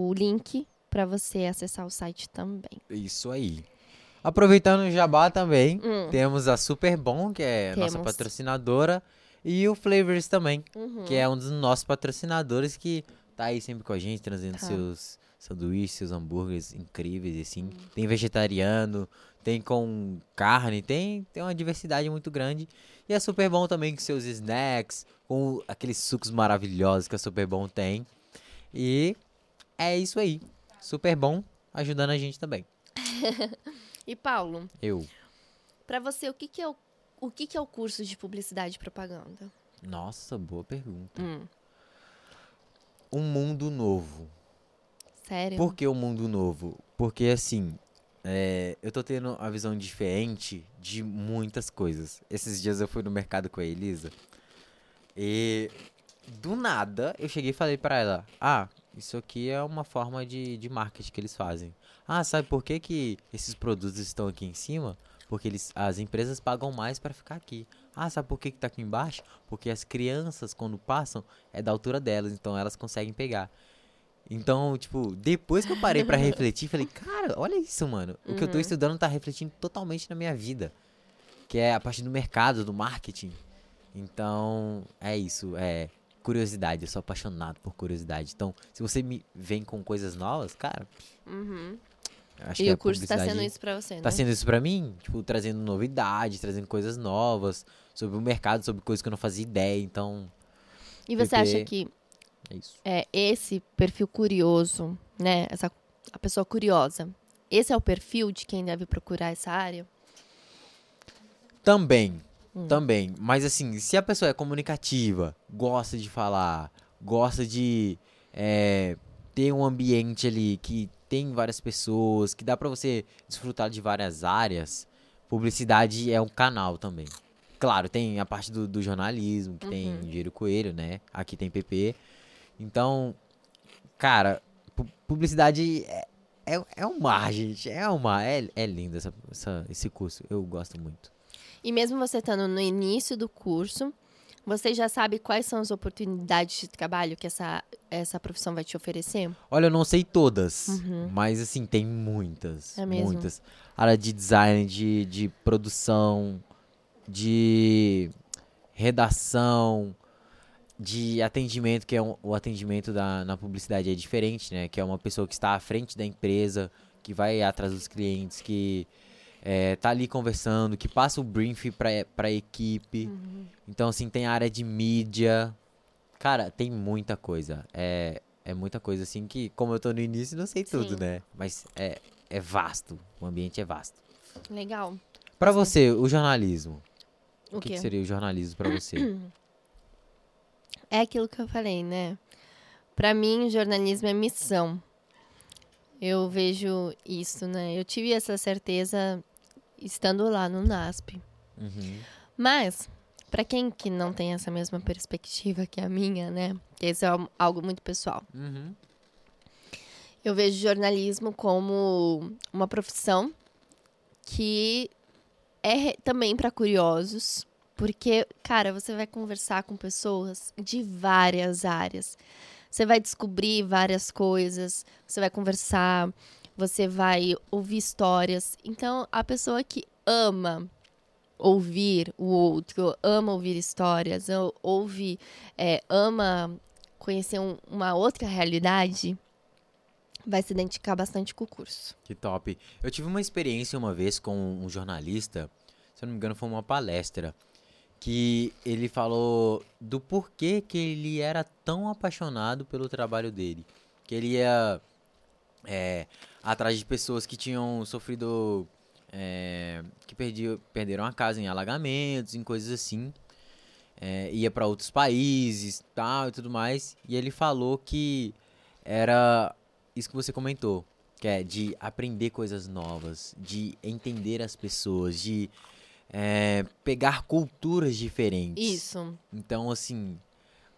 A: o link para você acessar o site também.
B: isso aí. Aproveitando o jabá também,
A: Hum,
B: temos a Super Bom, que é a nossa
A: Temos.
B: patrocinadora, e o Flavors também,
A: uhum.
B: que é um dos nossos patrocinadores que tá aí sempre com a gente, trazendo
A: Tá.
B: seus sanduíches, seus hambúrgueres incríveis, assim. Tem vegetariano, tem com carne, tem, tem uma diversidade muito grande. E é super bom também com seus snacks, com aqueles sucos maravilhosos que a Super Bom tem. E é isso aí. Super bom, ajudando a gente também. *laughs*
A: E Paulo,
B: Eu.
A: Pra você, o que, que é o, o que, que é o curso de publicidade e propaganda?
B: Nossa, boa pergunta.
A: Hum,
B: Um mundo novo.
A: sério?
B: Por que o mundo novo? Porque assim, é, eu tô tendo uma visão diferente de muitas coisas. Esses dias eu fui no mercado com a Elisa e do nada eu cheguei e falei pra ela: Ah, isso aqui é uma forma de, de marketing que eles fazem. Ah, sabe por que, que esses produtos estão aqui em cima? Porque eles, as empresas pagam mais pra ficar aqui. Ah, sabe por que, que tá aqui embaixo? Porque as crianças, quando passam, é da altura delas, então elas conseguem pegar. Então, tipo, depois que eu parei pra refletir, falei, cara, olha isso, mano. O que eu tô
A: Uhum.
B: estudando tá refletindo totalmente na minha vida. Que é a parte do mercado, do marketing. Então, é isso, é curiosidade. Eu sou apaixonado por curiosidade. Então, se você me vem com coisas novas, cara,
A: Uhum.
B: acho
A: E
B: que
A: o curso tá sendo isso pra você, né?
B: Tá sendo isso pra mim, tipo, trazendo novidade, trazendo coisas novas sobre o mercado, sobre coisas que eu não fazia ideia. Então,
A: E você
B: PP.
A: acha que
B: é isso.
A: é, esse perfil curioso, né? Essa, a pessoa curiosa, esse é o perfil de quem deve procurar essa área?
B: Também,
A: Hum.
B: também. Mas assim, se a pessoa é comunicativa, gosta de falar, gosta de é, ter um ambiente ali que tem várias pessoas, que dá pra você desfrutar de várias áreas, publicidade é um canal também. Claro, tem a parte do, do jornalismo, que tem
A: Uhum.
B: Dinheiro Coelho, né? Aqui tem PP. Então, cara, pu- publicidade é, é, é um mar, gente. É um mar. É, é lindo essa, essa- esse curso. Eu gosto muito.
A: E mesmo você estando no início do curso, Você já sabe quais são as oportunidades de trabalho que essa, essa profissão vai te oferecer?
B: Olha, eu não sei todas,
A: Uhum.
B: mas assim, tem muitas.
A: É mesmo?
B: Muitas. Área de design, de, de produção, de redação, de atendimento, que é um- o atendimento da, na publicidade é diferente, né? Que é uma pessoa que está à frente da empresa, que vai atrás dos clientes, que é, tá ali conversando, que passa o briefing pra, pra equipe.
A: Uhum.
B: Então, assim, tem a área de mídia. Cara, tem muita coisa. É, é muita coisa, assim, que, como eu tô no início, não sei tudo,
A: Sim.
B: né? Mas é, é vasto. O ambiente é vasto.
A: Legal.
B: Pra você, o jornalismo.
A: O,
B: O que, que seria o jornalismo pra você? *clears throat*
A: É aquilo que eu falei, né? Pra mim, jornalismo é missão. Eu vejo isso, né? Eu tive essa certeza estando lá no NASP.
B: Uhum.
A: Mas, pra quem que não tem essa mesma perspectiva que a minha, né? Que isso é al- algo muito pessoal.
B: Uhum.
A: Eu vejo jornalismo como uma profissão que é também para curiosos, porque, cara, você vai conversar com pessoas de várias áreas. Você vai descobrir várias coisas, você vai conversar, você vai ouvir histórias. Então, a pessoa que ama ouvir o outro, ama ouvir histórias, ou- ouve, é, ama conhecer um- uma outra realidade, vai se identificar bastante com o curso.
B: Que top. Eu tive uma experiência uma vez com um jornalista, se eu não me engano, foi uma palestra, que ele falou do porquê que ele era tão apaixonado pelo trabalho dele. Que ele ia é, atrás de pessoas que tinham sofrido. é, que perderam a casa em alagamentos, em coisas assim. É, ia para outros países tal e tudo mais. E ele falou que era isso que você comentou. Que é de aprender coisas novas, de entender as pessoas, de é, pegar culturas diferentes.
A: Isso.
B: Então, assim.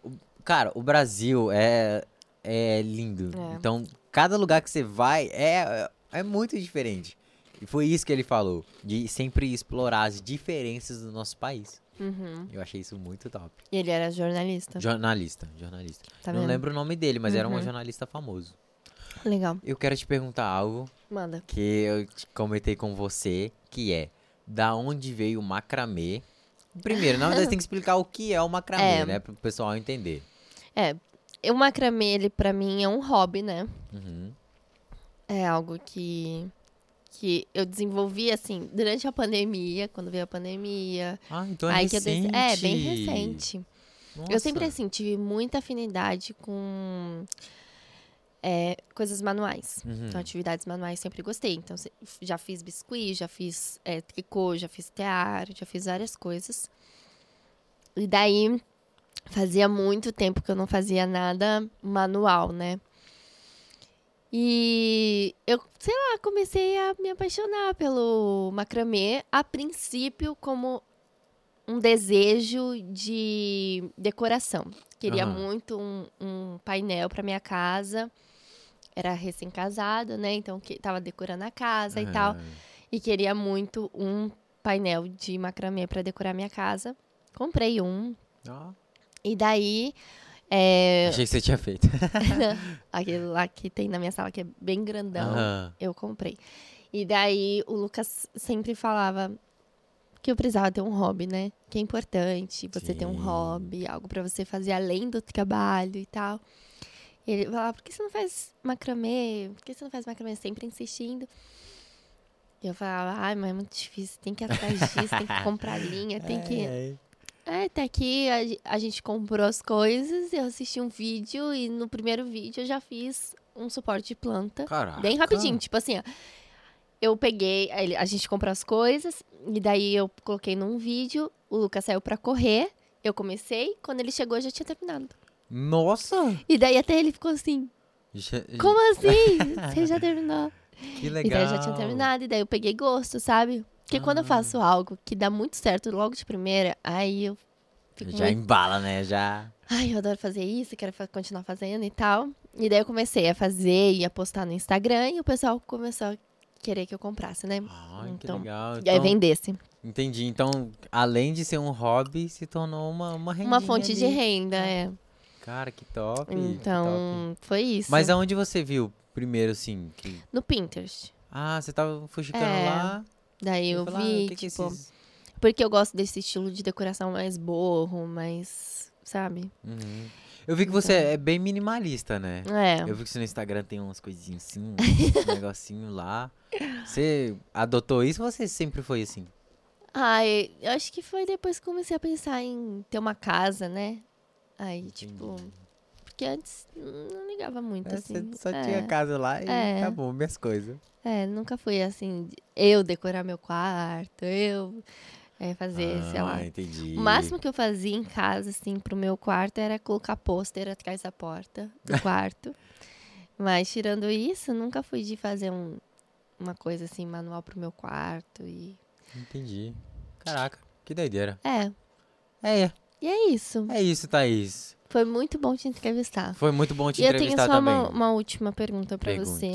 B: o- cara, o Brasil é, é lindo.
A: É.
B: Então, cada lugar que você vai é, é muito diferente. E foi isso que ele falou. De sempre explorar as diferenças do nosso país.
A: Uhum.
B: Eu achei isso muito top.
A: E ele era jornalista.
B: Jornalista, jornalista.
A: Tá
B: Não lembro o nome dele, mas era um
A: Uhum.
B: jornalista famoso.
A: Legal.
B: Eu quero te perguntar algo
A: Manda.
B: que eu te comentei com você, que é da onde veio o macramê. Primeiro, na verdade, tem que explicar o que é o macramê,
A: É.
B: né? Para o pessoal entender.
A: O macramê, ele pra mim é um hobby, né?
B: Uhum.
A: É algo que que eu desenvolvi assim durante a pandemia, quando veio a pandemia.
B: Ah, então é
A: aí que eu
B: recente.
A: é bem recente. Eu sempre
B: Nossa.
A: assim tive muita afinidade com é, coisas manuais.
B: Uhum.
A: Então, atividades manuais sempre gostei. Então, já fiz biscuit, já fiz é, tricô, já fiz tear, já fiz várias coisas. E daí, fazia muito tempo que eu não fazia nada manual, né? E eu, sei lá, comecei a me apaixonar pelo macramê, a princípio como um desejo de decoração. Queria
B: Aham.
A: muito um, um painel para minha casa. Era recém-casada, né? Então que tava decorando a casa e tal.
B: Aham.
A: E queria muito um painel de macramê para decorar minha casa. Comprei um. E daí, é,
B: Achei que você tinha feito. *laughs*
A: aquele lá que tem na minha sala, que é bem grandão, eu comprei. E daí o Lucas sempre falava que eu precisava ter um hobby, né? Que é importante você ter um
B: Sim.
A: hobby, algo pra você fazer além do trabalho e tal. E ele falava, por que você não faz macramê? Por que você não faz macramê? Sempre insistindo. E eu falava, ai, mas é muito difícil, tem que ir atrás disso, tem que *laughs* comprar linha, tem que...
B: É.
A: É, até aqui a, a gente comprou as coisas, eu assisti um vídeo e no primeiro vídeo eu já fiz um suporte de planta.
B: Caraca.
A: Bem rapidinho, tipo assim, ó. Eu peguei, a gente comprou as coisas, e daí eu coloquei num vídeo, o Lucas saiu pra correr, eu comecei, quando ele chegou eu já tinha terminado.
B: Nossa!
A: E daí até ele ficou assim,
B: Já-
A: como *laughs* assim? Você já terminou?
B: Que
A: E
B: legal.
A: daí eu já tinha terminado, e daí eu peguei gosto, sabe? Porque quando eu
B: Ah.
A: faço algo que dá muito certo logo de primeira, aí eu fico
B: Já
A: muito
B: embala, né? Já.
A: Ai, eu adoro fazer isso, quero continuar fazendo e tal. E daí eu comecei a fazer e a postar no Instagram e o pessoal começou a querer que eu comprasse, né?
B: Ai, que
A: Então,
B: legal.
A: E aí
B: Então,
A: vendesse.
B: Entendi. Então, além de ser um hobby, se tornou uma uma rendinha
A: Uma fonte de
B: ali.
A: renda, é.
B: Cara, que top. que top.
A: Então, foi isso.
B: Mas aonde você viu primeiro, assim? que-
A: No Pinterest.
B: Ah, você tava fuxicando
A: É,
B: lá.
A: Daí eu
B: ah,
A: vi,
B: que é
A: tipo...
B: esses-
A: Porque eu gosto desse estilo de decoração mais borro, mais... Sabe?
B: Uhum. Eu vi que você é bem minimalista, né?
A: É.
B: Eu vi que você no Instagram tem umas coisinhas assim, um *laughs* negocinho lá. Você adotou isso ou você sempre foi assim?
A: Ai, eu acho que foi depois que comecei a pensar em ter uma casa, né? Aí, tipo...
B: Entendi.
A: Porque antes não ligava muito,
B: É,
A: assim.
B: Só
A: é,
B: tinha casa lá e
A: É.
B: acabou minhas coisas.
A: É, nunca foi assim, eu decorar meu quarto, eu é, fazer, sei lá.
B: Ah, entendi.
A: O máximo que eu fazia em casa, assim, pro meu quarto era colocar pôster atrás da porta do *laughs* quarto. Mas tirando isso, nunca fui de fazer um, uma coisa assim, manual pro meu quarto e...
B: Entendi. Caraca, que doideira.
A: É,
B: É,
A: e é isso.
B: é isso, Thaís.
A: Foi muito bom te entrevistar.
B: Foi muito bom te
A: e eu tenho
B: entrevistar
A: só
B: também.
A: uma, uma última pergunta pra você,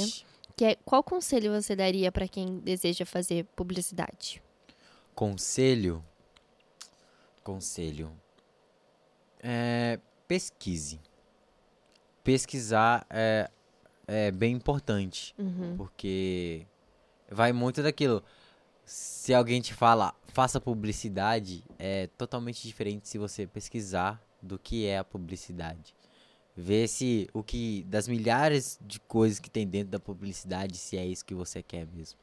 A: que é qual conselho você daria pra quem deseja fazer publicidade?
B: Conselho. Conselho. É, pesquise. Pesquisar é, é bem importante.
A: Uhum.
B: Porque vai muito daquilo. Se alguém te fala, faça publicidade, é totalmente diferente se você pesquisar do que é a publicidade. Ver se o que. das milhares de coisas que tem dentro da publicidade, se é isso que você quer mesmo.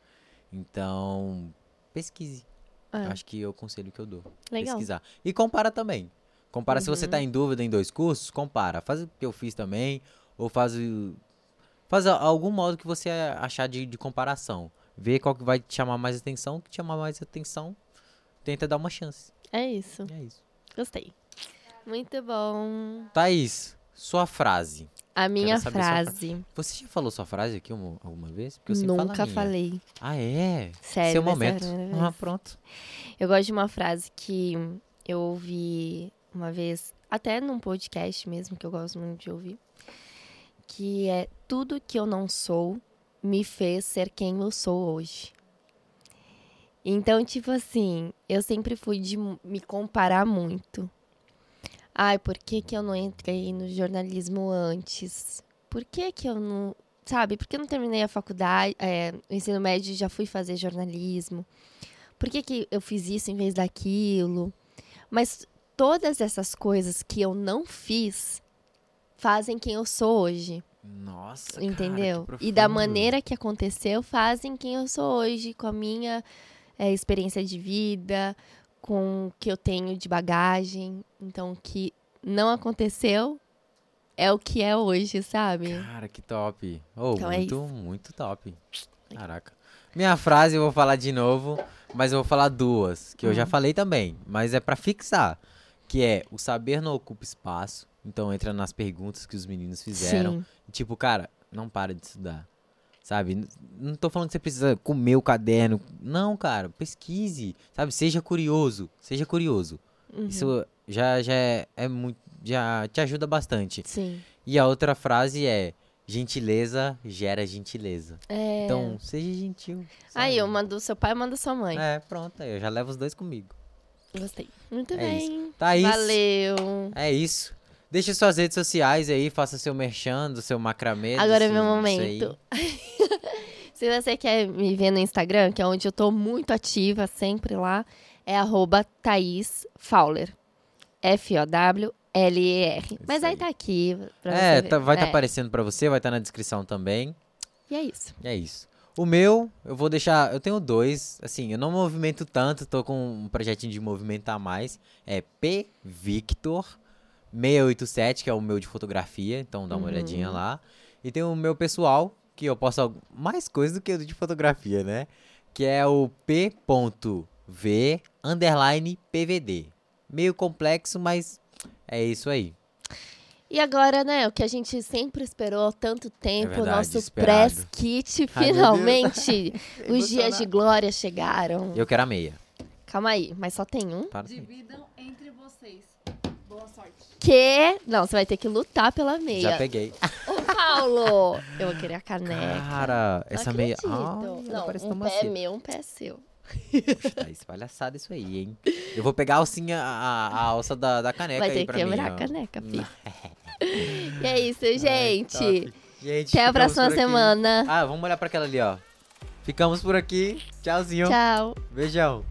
B: Então, pesquise.
A: É,
B: Acho que é o conselho que eu dou.
A: legal.
B: Pesquisar. E compara também. Compara se você
A: Uhum.
B: tá em dúvida em dois cursos, compara. Faz o que eu fiz também, ou faz. Faz algum modo que você achar de, de comparação. Vê qual que vai te chamar mais atenção, o que te chamar mais atenção, tenta dar uma chance.
A: É isso.
B: É isso.
A: Gostei. Muito bom.
B: Thaís, sua frase.
A: A minha
B: sua fra-
A: frase.
B: Você já falou sua frase aqui uma- alguma vez? Porque eu sempre
A: Nunca falei.
B: Ah, é?
A: Sério.
B: Seu momento. Ah, pronto.
A: Eu gosto de uma frase que eu ouvi uma vez, até num podcast mesmo, que eu gosto muito de ouvir. Que é tudo que eu não sou me fez ser quem eu sou hoje. Então, tipo assim, eu sempre fui de me comparar muito. Ai, por que, que eu não entrei no jornalismo antes? Por que, que eu não. Sabe, por que eu não terminei a faculdade, é, o ensino médio e já fui fazer jornalismo? Por que, que eu fiz isso em vez daquilo? Mas todas essas coisas que eu não fiz fazem quem eu sou hoje.
B: Nossa, cara,
A: Entendeu?
B: que
A: e da maneira que aconteceu, fazem quem eu sou hoje, com a minha é, experiência de vida, com o que eu tenho de bagagem. Então, o que não aconteceu é o que é hoje, sabe?
B: Cara, que top. Oh,
A: Então é
B: muito,
A: isso.
B: muito top. Caraca. Minha frase eu vou falar de novo, mas eu vou falar duas, que eu já
A: Hum.
B: falei também, mas é pra fixar, que é o saber não ocupa espaço. Então entra nas perguntas que os meninos fizeram.
A: Sim.
B: Tipo, cara, não para de estudar. Sabe? Não tô falando que você precisa comer o caderno. Não, cara, pesquise. Sabe? Seja curioso. Seja curioso.
A: Uhum.
B: Isso já, já é, é muito. Já te ajuda bastante.
A: Sim.
B: E a outra frase é: gentileza gera gentileza.
A: É...
B: Então, seja gentil. sabe?
A: Aí, uma do seu pai, uma da sua mãe.
B: É, pronto, aí eu já levo os dois comigo.
A: Gostei. Muito
B: É
A: bem.
B: Thaís,
A: Valeu.
B: é isso. Deixa suas redes sociais aí, faça seu merchan, do seu macramê.
A: Agora é meu momento. *laughs* Se você quer me ver no Instagram, que é onde eu tô muito ativa, sempre lá, é arroba Thaís Fowler. F-O-W-L-E-R. Mas aí
B: aí.
A: tá aqui pra
B: É,
A: você
B: tá- vai estar
A: É,
B: aparecendo pra você, vai estar na descrição também.
A: E é isso.
B: É isso. O meu, eu vou deixar. Eu tenho dois. Assim, eu não movimento tanto, tô com um projetinho de movimentar mais. É P Victor 687, que é o meu de fotografia. Então dá uma
A: Uhum.
B: olhadinha lá. E tem o meu pessoal, que eu posto mais coisas do que o de fotografia, né? Que é o P.V underline PVD. Meio complexo, mas é isso aí.
A: E agora, né, o que a gente sempre esperou há tanto tempo, o
B: verdade,
A: nosso
B: esperado.
A: press kit,
B: Ai,
A: finalmente, *laughs* os dias de glória chegaram.
B: Eu quero a meia.
A: Calma aí, mas só tem um?
B: Para.
G: Dividam entre vocês. Boa sorte.
A: Que? Não, você vai ter que lutar pela
B: Já
A: meia.
B: peguei.
A: Ô, Paulo! Eu vou querer a caneca.
B: Cara,
A: Não
B: essa meia.
A: acredito.
B: Ai, ela
A: não,
B: parece
A: um
B: tão
A: pé é
B: macia.
A: meu, um pé é seu.
B: Puxa, Thaís, palhaçada isso aí, hein? Eu vou pegar a alcinha, a, a alça da, da caneca
A: Vai ter que
B: mim,
A: quebrar a caneca, *laughs* filho. e é isso,
B: Ai,
A: gente.
B: top. Gente,
A: Até a próxima semana.
B: Ah, vamos olhar pra aquela ali, ó. Ficamos por aqui. Tchauzinho.
A: Tchau.
B: Beijão.